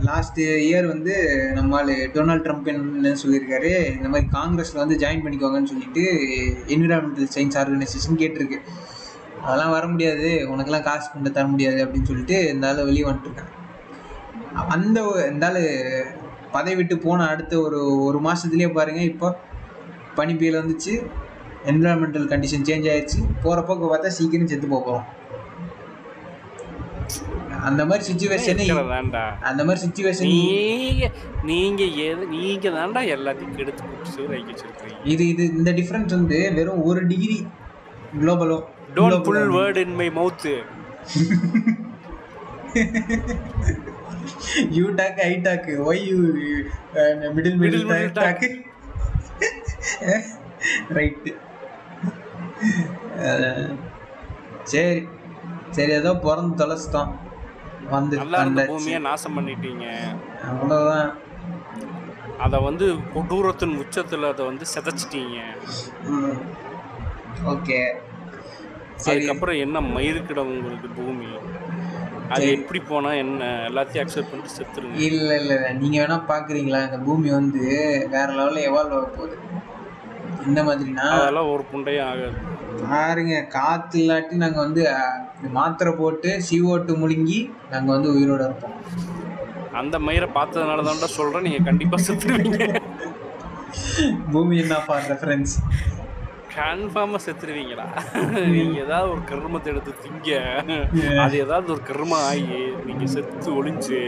Speaker 1: லாஸ்ட் இயர் வந்து நம்மால் டொனால்ட் ட்ரம்ப் என்ன சொல்லியிருக்காரு. இந்த மாதிரி காங்கிரஸில் வந்து ஜாயின் பண்ணிக்கோங்கன்னு சொல்லிட்டு என்விரான்மெண்டல் சயின்ஸ் ஆர்கனைசேஷன் கேட்டிருக்கு. அதெல்லாம் வர முடியாது. உனக்கெல்லாம் காசு கொண்டு தர முடியாது அப்படின்னு சொல்லிட்டு இந்த ஆள் வெளியே வந்துட்டுருக்காங்க அந்த இந்த ஆள் பதவி விட்டு போன அடுத்த ஒரு ஒரு மாதத்துலேயே பாருங்கள் இப்போ பனி புயல் வந்துச்சு. என்விரான்மெண்டல் கண்டிஷன் சேஞ்ச் ஆயிடுச்சு போகிற போக்க பார்த்தா சீக்கிரம் செத்து போக போகிறோம் அந்த மாதிரி சுச்சுவேஷன் அந்த மாதிரி சுச்சுவேஷன்
Speaker 2: நீங்க நீங்க எது நீங்க தான்டா எல்லாத்தையும் கெடுத்து
Speaker 1: இது இது இந்த டிஃப்ரென்ஸ் வந்து வெறும் ஒரு degree குளோபலோ
Speaker 2: don't put word in my mouth
Speaker 1: you talk I talk why you middle middle
Speaker 2: Middle, middle
Speaker 1: talk right சரி. சரி ஏதோ பிறந்து தொலைச்சிட்டோம். வந்து வந்தாச்சு
Speaker 2: பூமியை நாசம் பண்ணிட்டீங்க.
Speaker 1: அவ்வளோதான்
Speaker 2: அதை வந்து கொடூரத்தின் உச்சத்துல அதை வந்து சிதைச்சிட்டீங்க.
Speaker 1: ஓகே.
Speaker 2: அதுக்கப்புறம் என்ன மயிருக்கிடம் உங்களுக்கு பூமி? அது. எப்படி போனா என்ன? எல்லாத்தையும் அக்செப்ட் பண்ணிட்டு செத்துருங்க.
Speaker 1: இல்ல இல்ல இல்ல. நீங்க வேணா பாக்குறீங்களா? இந்த பூமி வந்து வேற லெவல்ல எவால்வ் ஆக போகுது. இந்த மாதிரினா
Speaker 2: அதெல்லாம் ஒரு புண்டையும் ஆகாது.
Speaker 1: பாருங்க காத்து இல்லாட்டி நாங்க வந்து மாத்திரை போட்டு CO2 முழுங்கி நாங்க வந்து உயிரோட இருப்போம்.
Speaker 2: அந்த மயிரை பார்த்ததுனால தான்டா சொல்றேன். நீங்க கண்டிப்பா செத்துருவீங்க.
Speaker 1: பூமி என்ன ஃபார் ரெஃபரன்ஸ்
Speaker 2: கன்ஃபார்மா செத்துருவீங்களா நீங்க ஏதாவது ஒரு கர்மத்தை எடுத்து திங்க அது ஏதாவது ஒரு கர்மம் ஆகி நீங்க செத்து ஒளிஞ்சு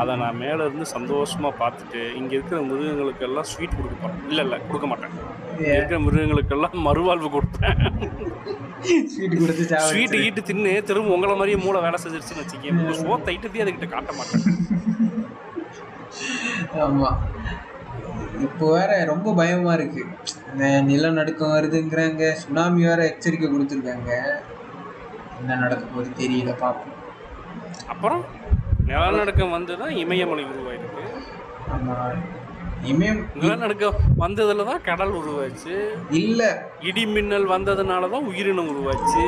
Speaker 2: அதை நான் மேல இருந்து சந்தோஷமா பார்த்துட்டு இங்க இருக்கிற மிருகங்களுக்கு எல்லாம் ஸ்வீட் கொடுக்க போறேன். இல்ல இல்ல கொடுக்க மாட்டேன். இங்க இருக்கிற மிருகங்களுக்கெல்லாம் மறுவாழ்வு கொடுப்பேன்.
Speaker 1: ஸ்வீட் கொடுத்து
Speaker 2: ஸ்வீட்
Speaker 1: சாவடிச்சு
Speaker 2: ஈட்டு தின்னு திரும்ப உங்களை மாதிரியே மூளை வேலை செஞ்சிருச்சுன்னு வச்சுக்கேன் உங்க சோத்தை ஐட்டத்தையும் அதுகிட்ட காட்ட மாட்டேன்.
Speaker 1: ஆமா. இப்போ வேற ரொம்ப பயமா இருக்கு. நிலநடுக்கம் வருதுங்கிறாங்க. சுனாமி வேற எச்சரிக்கை கொடுத்துருக்காங்க. என்ன நடக்க போகுது தெரியல பார்ப்போம்
Speaker 2: அப்புறம் நிலநடுக்கம் வந்துதான் இமயமலை உருவாயிருக்கு.
Speaker 1: ஆமா. இமயம்
Speaker 2: நிலநடுக்கம் வந்ததுல தான் கடல் உருவாச்சு.
Speaker 1: இல்ல.
Speaker 2: இடி மின்னல் வந்ததுனால தான் உயிரினம் உருவாச்சு.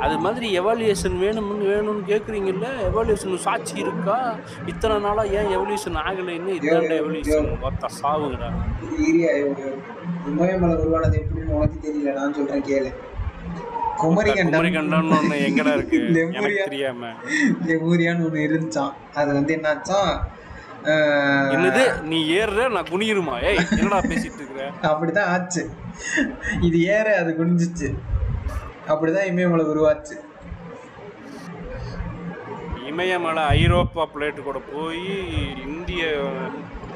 Speaker 2: அது மாதிரி எவாலுவேஷன் வேணும்னு வேணும்னு கேட்குறீங்கல்ல எவாலுவேஷன் சாட்சி இருக்கா? இத்தனை நாளாக ஏன் எவல்யூஷன் ஆகலைன்னு இதாண்ட எவல்யூஷன் ஒத்த சாவுங்கடா.
Speaker 1: ஏரியா இமயமலை உருவானது எப்படின்னு உனக்கு தெரியல. நான் சொல்றேன் கேளு. குமரி
Speaker 2: குமரி
Speaker 1: கண்டம்
Speaker 2: கண்டம்னு ஒன்று எங்கடா இருக்கு? தெரியாம.
Speaker 1: லெமூரியான்னு ஒன்று இருந்துச்சான் அது வந்து என்னாச்சான்
Speaker 2: என்னது? நீ ஏறுற? நான் குனியிருமா? ஏய் என்னடா பேசிட்டு இருக்கிற?
Speaker 1: அப்படிதான் ஆச்சு. இது ஏற அது குனிஞ்சிச்சு. அப்படிதான் இமயமலை உருவாச்சு.
Speaker 2: இமயமலை ஐரோப்பா பிளேட்டு கூட போய் இந்திய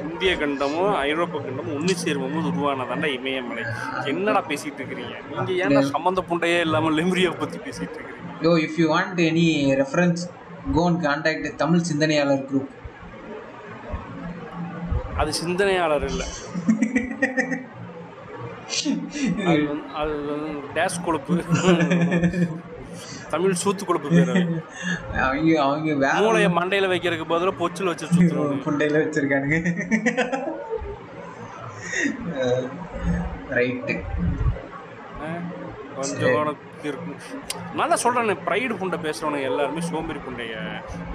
Speaker 2: இந்திய கண்டமும் ஐரோப்பா கண்டமும் ஒன்று சேரும் போது உருவானதாண்டா இமயமலை. என்னடா பேசிட்டு இருக்கிறீங்க? நீங்க ஏன்டா சம்மந்த புண்டையே இல்லாம லெமரியா பத்தி பேசிட்டு இருக்கிறீங்க?
Speaker 1: Yo if you want any reference cone contact Tamil சிந்தனையாளர் குரூப்
Speaker 2: அது சிந்தனையாளர் இல்லை. அது வந்து அது வந்து டேஷ் கொழுப்பு. தமிழ் சூத்து கொழுப்பு பேர்.
Speaker 1: அவங்க அவங்க வேற
Speaker 2: மூளைய மண்டையில வைக்கிறதுக்கு பதிலாக பொச்சில் வச்சு சுத்துறோம்
Speaker 1: புண்டையில வச்சிருக்கானுங்க. ரைட்டு
Speaker 2: கொஞ்சம் உனக்கு இருக்கும் தான் சொல்கிறேன் ப்ரைடு புண்டை பேசுகிறவனுங்க எல்லாருமே சோம்பேறி புண்டைங்க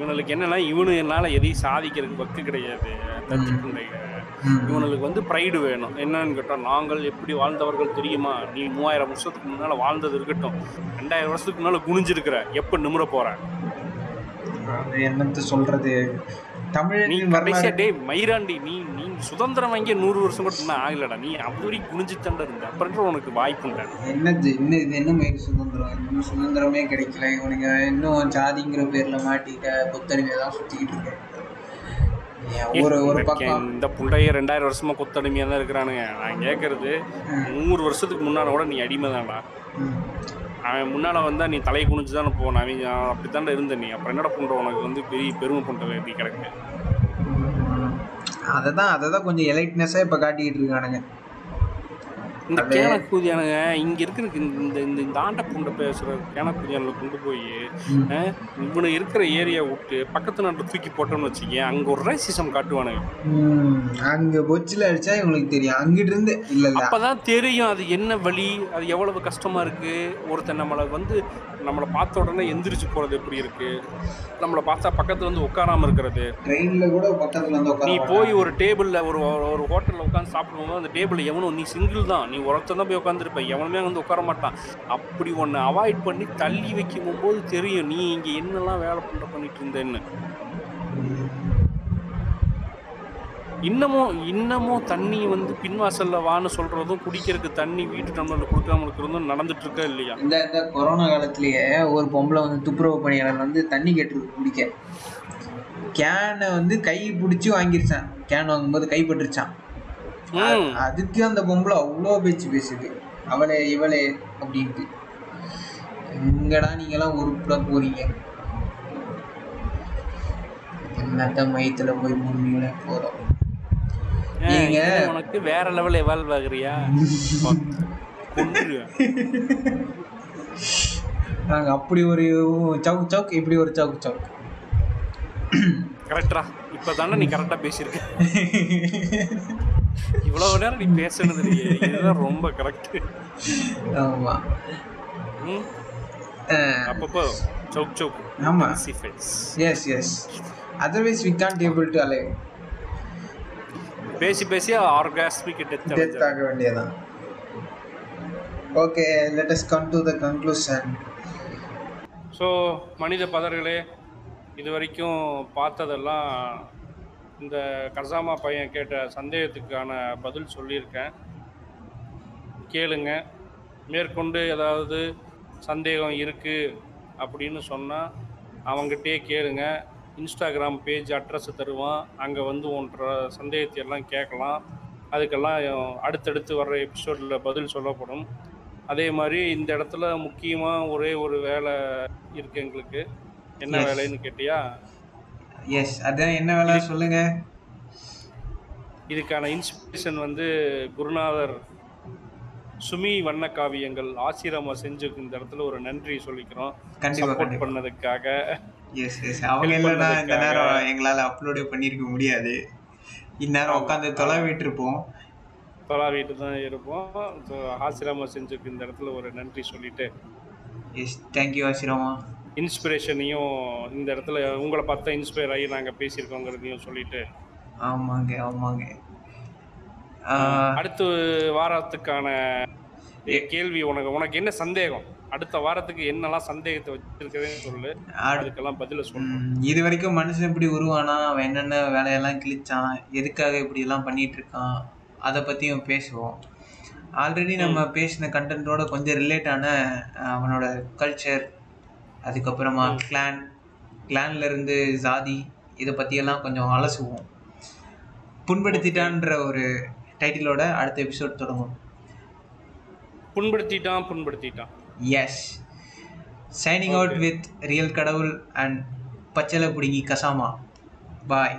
Speaker 2: இவனுக்கு என்னன்னா இவனு என்னால் எதையும் சாதிக்கிறதுக்கு வக்கு கிடையாது. தத்தி புண்டைங்க இவனுக்கு வந்து ப்ரைடு வேணும். என்னன்னு கேட்டால் நாங்கள் எப்படி வாழ்ந்தவர்கள் தெரியுமா? நீ மூவாயிரம் வருஷத்துக்கு முன்னால் வாழ்ந்தது இருக்கட்டும். ரெண்டாயிரம் வருஷத்துக்கு முன்னால் குனிஞ்சிருக்கிற. எப்போ நிமிர போற?
Speaker 1: அது என்னத்த சொல்றது?
Speaker 2: மயிராண்டி நீ நீ சுதந்திரம் வாங்கிய நூறு வருஷம் கூட இன்னும் ஆகலடா. நீ அப்படி குனிஞ்சுத்தாண்டா இருந்த அப்புறம் உனக்கு வாய்ப்புண்டா
Speaker 1: என்னது இன்னும் இது? என்ன மயிர் சுதந்திரம்? இன்னும் சுதந்திரமே கிடைக்கல. இவனுங்க இன்னும் ஜாதிங்கிற பேர்ல மாட்டிட்ட புத்தடிமையை தான் சுத்திக்கிட்டு இருக்காங்க. ஏன் ஒரு ஒரு பக்கம்
Speaker 2: இந்த புண்டைய ரெண்டாயிரம் வருஷமா கொத்தடிமையா தான் இருக்கிறானுங்க. நான் கேட்கறது நூறு வருஷத்துக்கு முன்னால கூட நீ அடிமை தான்டா. அவன் முன்னால் வந்தா நீ தலையை குனிஞ்சு தானே போன அவன் அப்படித்தாண்டா இருந்த நீ. அப்புறம் என்னடா பண்ணுற உனக்கு வந்து பெரிய பெருமை புண்டை எப்படி கிடக்கு.
Speaker 1: அதை தான் அதை தான் கொஞ்சம் எலைட்னஸாக இப்போ காட்டிக்கிட்டு இருக்கானுங்க.
Speaker 2: இந்த கேனக்கூதியானுங்க இங்க இருக்கிற இந்த இந்த இந்த ஆண்ட புண்டை பேசுற கேனக்கூதியானில் கொண்டு போய். இவனு இருக்கிற ஏரியா விட்டு பக்கத்து நாட்டில் தூக்கி போட்டோம்னு வச்சுக்கேன் அங்க ஒரு ரேசிசம் காட்டுவானுங்க.
Speaker 1: அங்க பொச்சில் அடிச்சா இவங்களுக்கு தெரியும். அங்கிட்டு இருந்து இல்ல இல்ல.
Speaker 2: அப்பதான் தெரியும் அது என்ன வழி அது எவ்வளவு கஷ்டமா இருக்கு. ஒருத்தன் நம்மளை வந்து நம்மளை பார்த்த உடனே எந்திரிச்சு போறது எப்படி இருக்கு? நம்மளை பார்த்தா பக்கத்துல வந்து உட்காராம இருக்கிறது.
Speaker 1: ட்ரெயின்ல கூட பக்கத்துல வந்து
Speaker 2: நீ போய் ஒரு டேபிள்ல ஒரு ஒரு ஹோட்டல்ல உட்காந்து சாப்பிடும்போது அந்த டேபிள்ல எவனும் நீ சிங்கிள் தான் நீ ஒருத்தன் தான் போய் உட்காந்துருப்ப எவனுமே வந்து உட்கார மாட்டான். அப்படி ஒன்று அவாய்ட் பண்ணி தள்ளி வைக்கும் போது தெரியும் நீ இங்க என்னெல்லாம் வேலை பண்ற பண்ணிட்டு இருந்தேன்னு. இன்னமும் இன்னமும் தண்ணி வந்து பின்வாசல்ல வான்னு சொல்றதும் குடிக்கிறதுக்கு தண்ணி வீட்டு டம்ளர்ல கொடுக்காம இருக்கிறதும் நடந்துட்டு இருக்கா இல்லையா?
Speaker 1: இந்த இந்த கொரோனா காலத்திலேயே ஒரு பொம்பளை வந்து துப்புரவு பணியாளர் வந்து தண்ணி கேட்டுருக்கு குடிக்க. கேனை வந்து கை பிடிச்சி வாங்கிருச்சான். கேன் வாங்கும்போது கைப்பற்றுச்சான் அதுக்கு அந்த பொம்பளை அவ்வளோ பேச்சு பேசுது. அவளே இவளே அப்படின்ட்டு. எங்கடா நீங்களாம் உருப்புல போறீங்க? என்னத்த மையத்துல போய் முன்னிலே போறோம்?
Speaker 2: ஏன்,
Speaker 1: நீங்க-
Speaker 2: உனக்கு வேற லெவல் எவால்வ் ஆகுறியா? கொன்றுவேன்.
Speaker 1: நாங்க அப்படி ஒரு சவுக் சவுக் இப்படி ஒரு சவுக் சவுக்
Speaker 2: கரெக்டா இப்பதானே நீ கரெக்டா பேசியிருக்க. இவ்வளவு நேரம் நீ பேசுனது இதுதான் ரொம்ப கரெக்ட்
Speaker 1: ஆமா. அஹ்,
Speaker 2: அப்பப்போ சௌக் சௌக்
Speaker 1: ஆமா.
Speaker 2: Face
Speaker 1: yes yes otherwise we can't able to alive
Speaker 2: பேசி பேசி ஆர்காஸ்மிக் டெத்
Speaker 1: ஆக வேண்டியதான் okay let us come to the conclusion
Speaker 2: so மனித பதர்களே இது வரைக்கும் பார்த்ததெல்லாம் இந்த கசாமா பையன் கேட்ட சந்தேகத்துக்கான பதில் சொல்லியிருக்கேன். கேளுங்க. மேற்கொண்டு ஏதாவது சந்தேகம் இருக்குது அப்படின்னு சொன்னால் அவங்ககிட்டயே கேளுங்க. இன்ஸ்டாகிராம் பேஜ் அட்ரஸ் தருவான். அங்கே வந்து ஒன்ற சந்தேகத்தை எல்லாம் கேட்கலாம். அதுக்கெல்லாம் அடுத்தடுத்து வர்ற எபிசோடில் பதில் சொல்லப்படும். அதே மாதிரி இந்த இடத்துல முக்கியமாக ஒரே ஒரு வேலை இருக்குது எங்களுக்கு. என்ன. வேலைன்னு கேட்டியா?
Speaker 1: எஸ் அதான் என்ன வேலை சொல்லுங்க.
Speaker 2: இதுக்கான இன்ஸ்பிரேஷன் வந்து குருநாதர் சுமி வண்ண காவியங்கள் ஆசிரமம் செஞ்சு இந்த இடத்துல ஒரு நன்றி சொல்லிக்கிறோம். சப்போர்ட் பண்ணதுக்காக.
Speaker 1: எஸ் எஸ் அவங்க இல்லைன்னா இந்த. நேரம் எங்களால அப்லோடே பண்ணியிருக்க முடியாது. இந்நேரம். உட்காந்து தொலைவிட்டு இருப்போம்
Speaker 2: தொலாவிட்டு தான் இருப்போம். ஸோ ஆசிரமம் செஞ்சுக்கு இந்த இடத்துல ஒரு நன்றி சொல்லிட்டு.
Speaker 1: Yes thank you Ashrama.
Speaker 2: இன்ஸ்பிரேஷனையும் இந்த இடத்துல உங்களை பார்த்தா இன்ஸ்பயர் ஆகி நாங்கள் பேசியிருக்கோங்கிறதையும் சொல்லிட்டு.
Speaker 1: ஆமாங்க ஆமாங்க.
Speaker 2: அடுத்த வாரத்துக்கான கேள்வி உனக்கு உனக்கு என்ன சந்தேகம்? அடுத்த வாரத்துக்கு என்னெல்லாம் சந்தேகத்தை வச்சிருக்கவேன்னு சொல்லு. அதுக்கெல்லாம் பதில சொல்லு.
Speaker 1: இது வரைக்கும் மனுஷன் எப்படி உருவானா? அவன் என்னென்ன வேலையெல்லாம் கிழிச்சான்? எதுக்காக இப்படி எல்லாம் பண்ணிட்டு இருக்கான் அதை பத்தியும் பேசுவோம். ஆல்ரெடி நம்ம பேசின கண்டென்ட்டோட கொஞ்சம் ரிலேட் ஆன அஹ், அவனோட கல்ச்சர் அதுக்கப்புறமா கிளான் கிளான்ல இருந்து ஜாதி இதை பத்தியெல்லாம் கொஞ்சம் அலசுவோம். புண்படுத்திட்டான்ற ஒரு டைட்டிலோட அடுத்த எபிசோட் தொடங்கும்
Speaker 2: புண்படுத்திட்டான் புண்படுத்திட்டான்.
Speaker 1: Yes signing out with real கடவுள் அண்ட் பச்சளை புடுங்கி கசாமா பாய்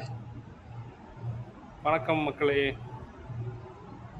Speaker 2: வணக்கம் மக்களே.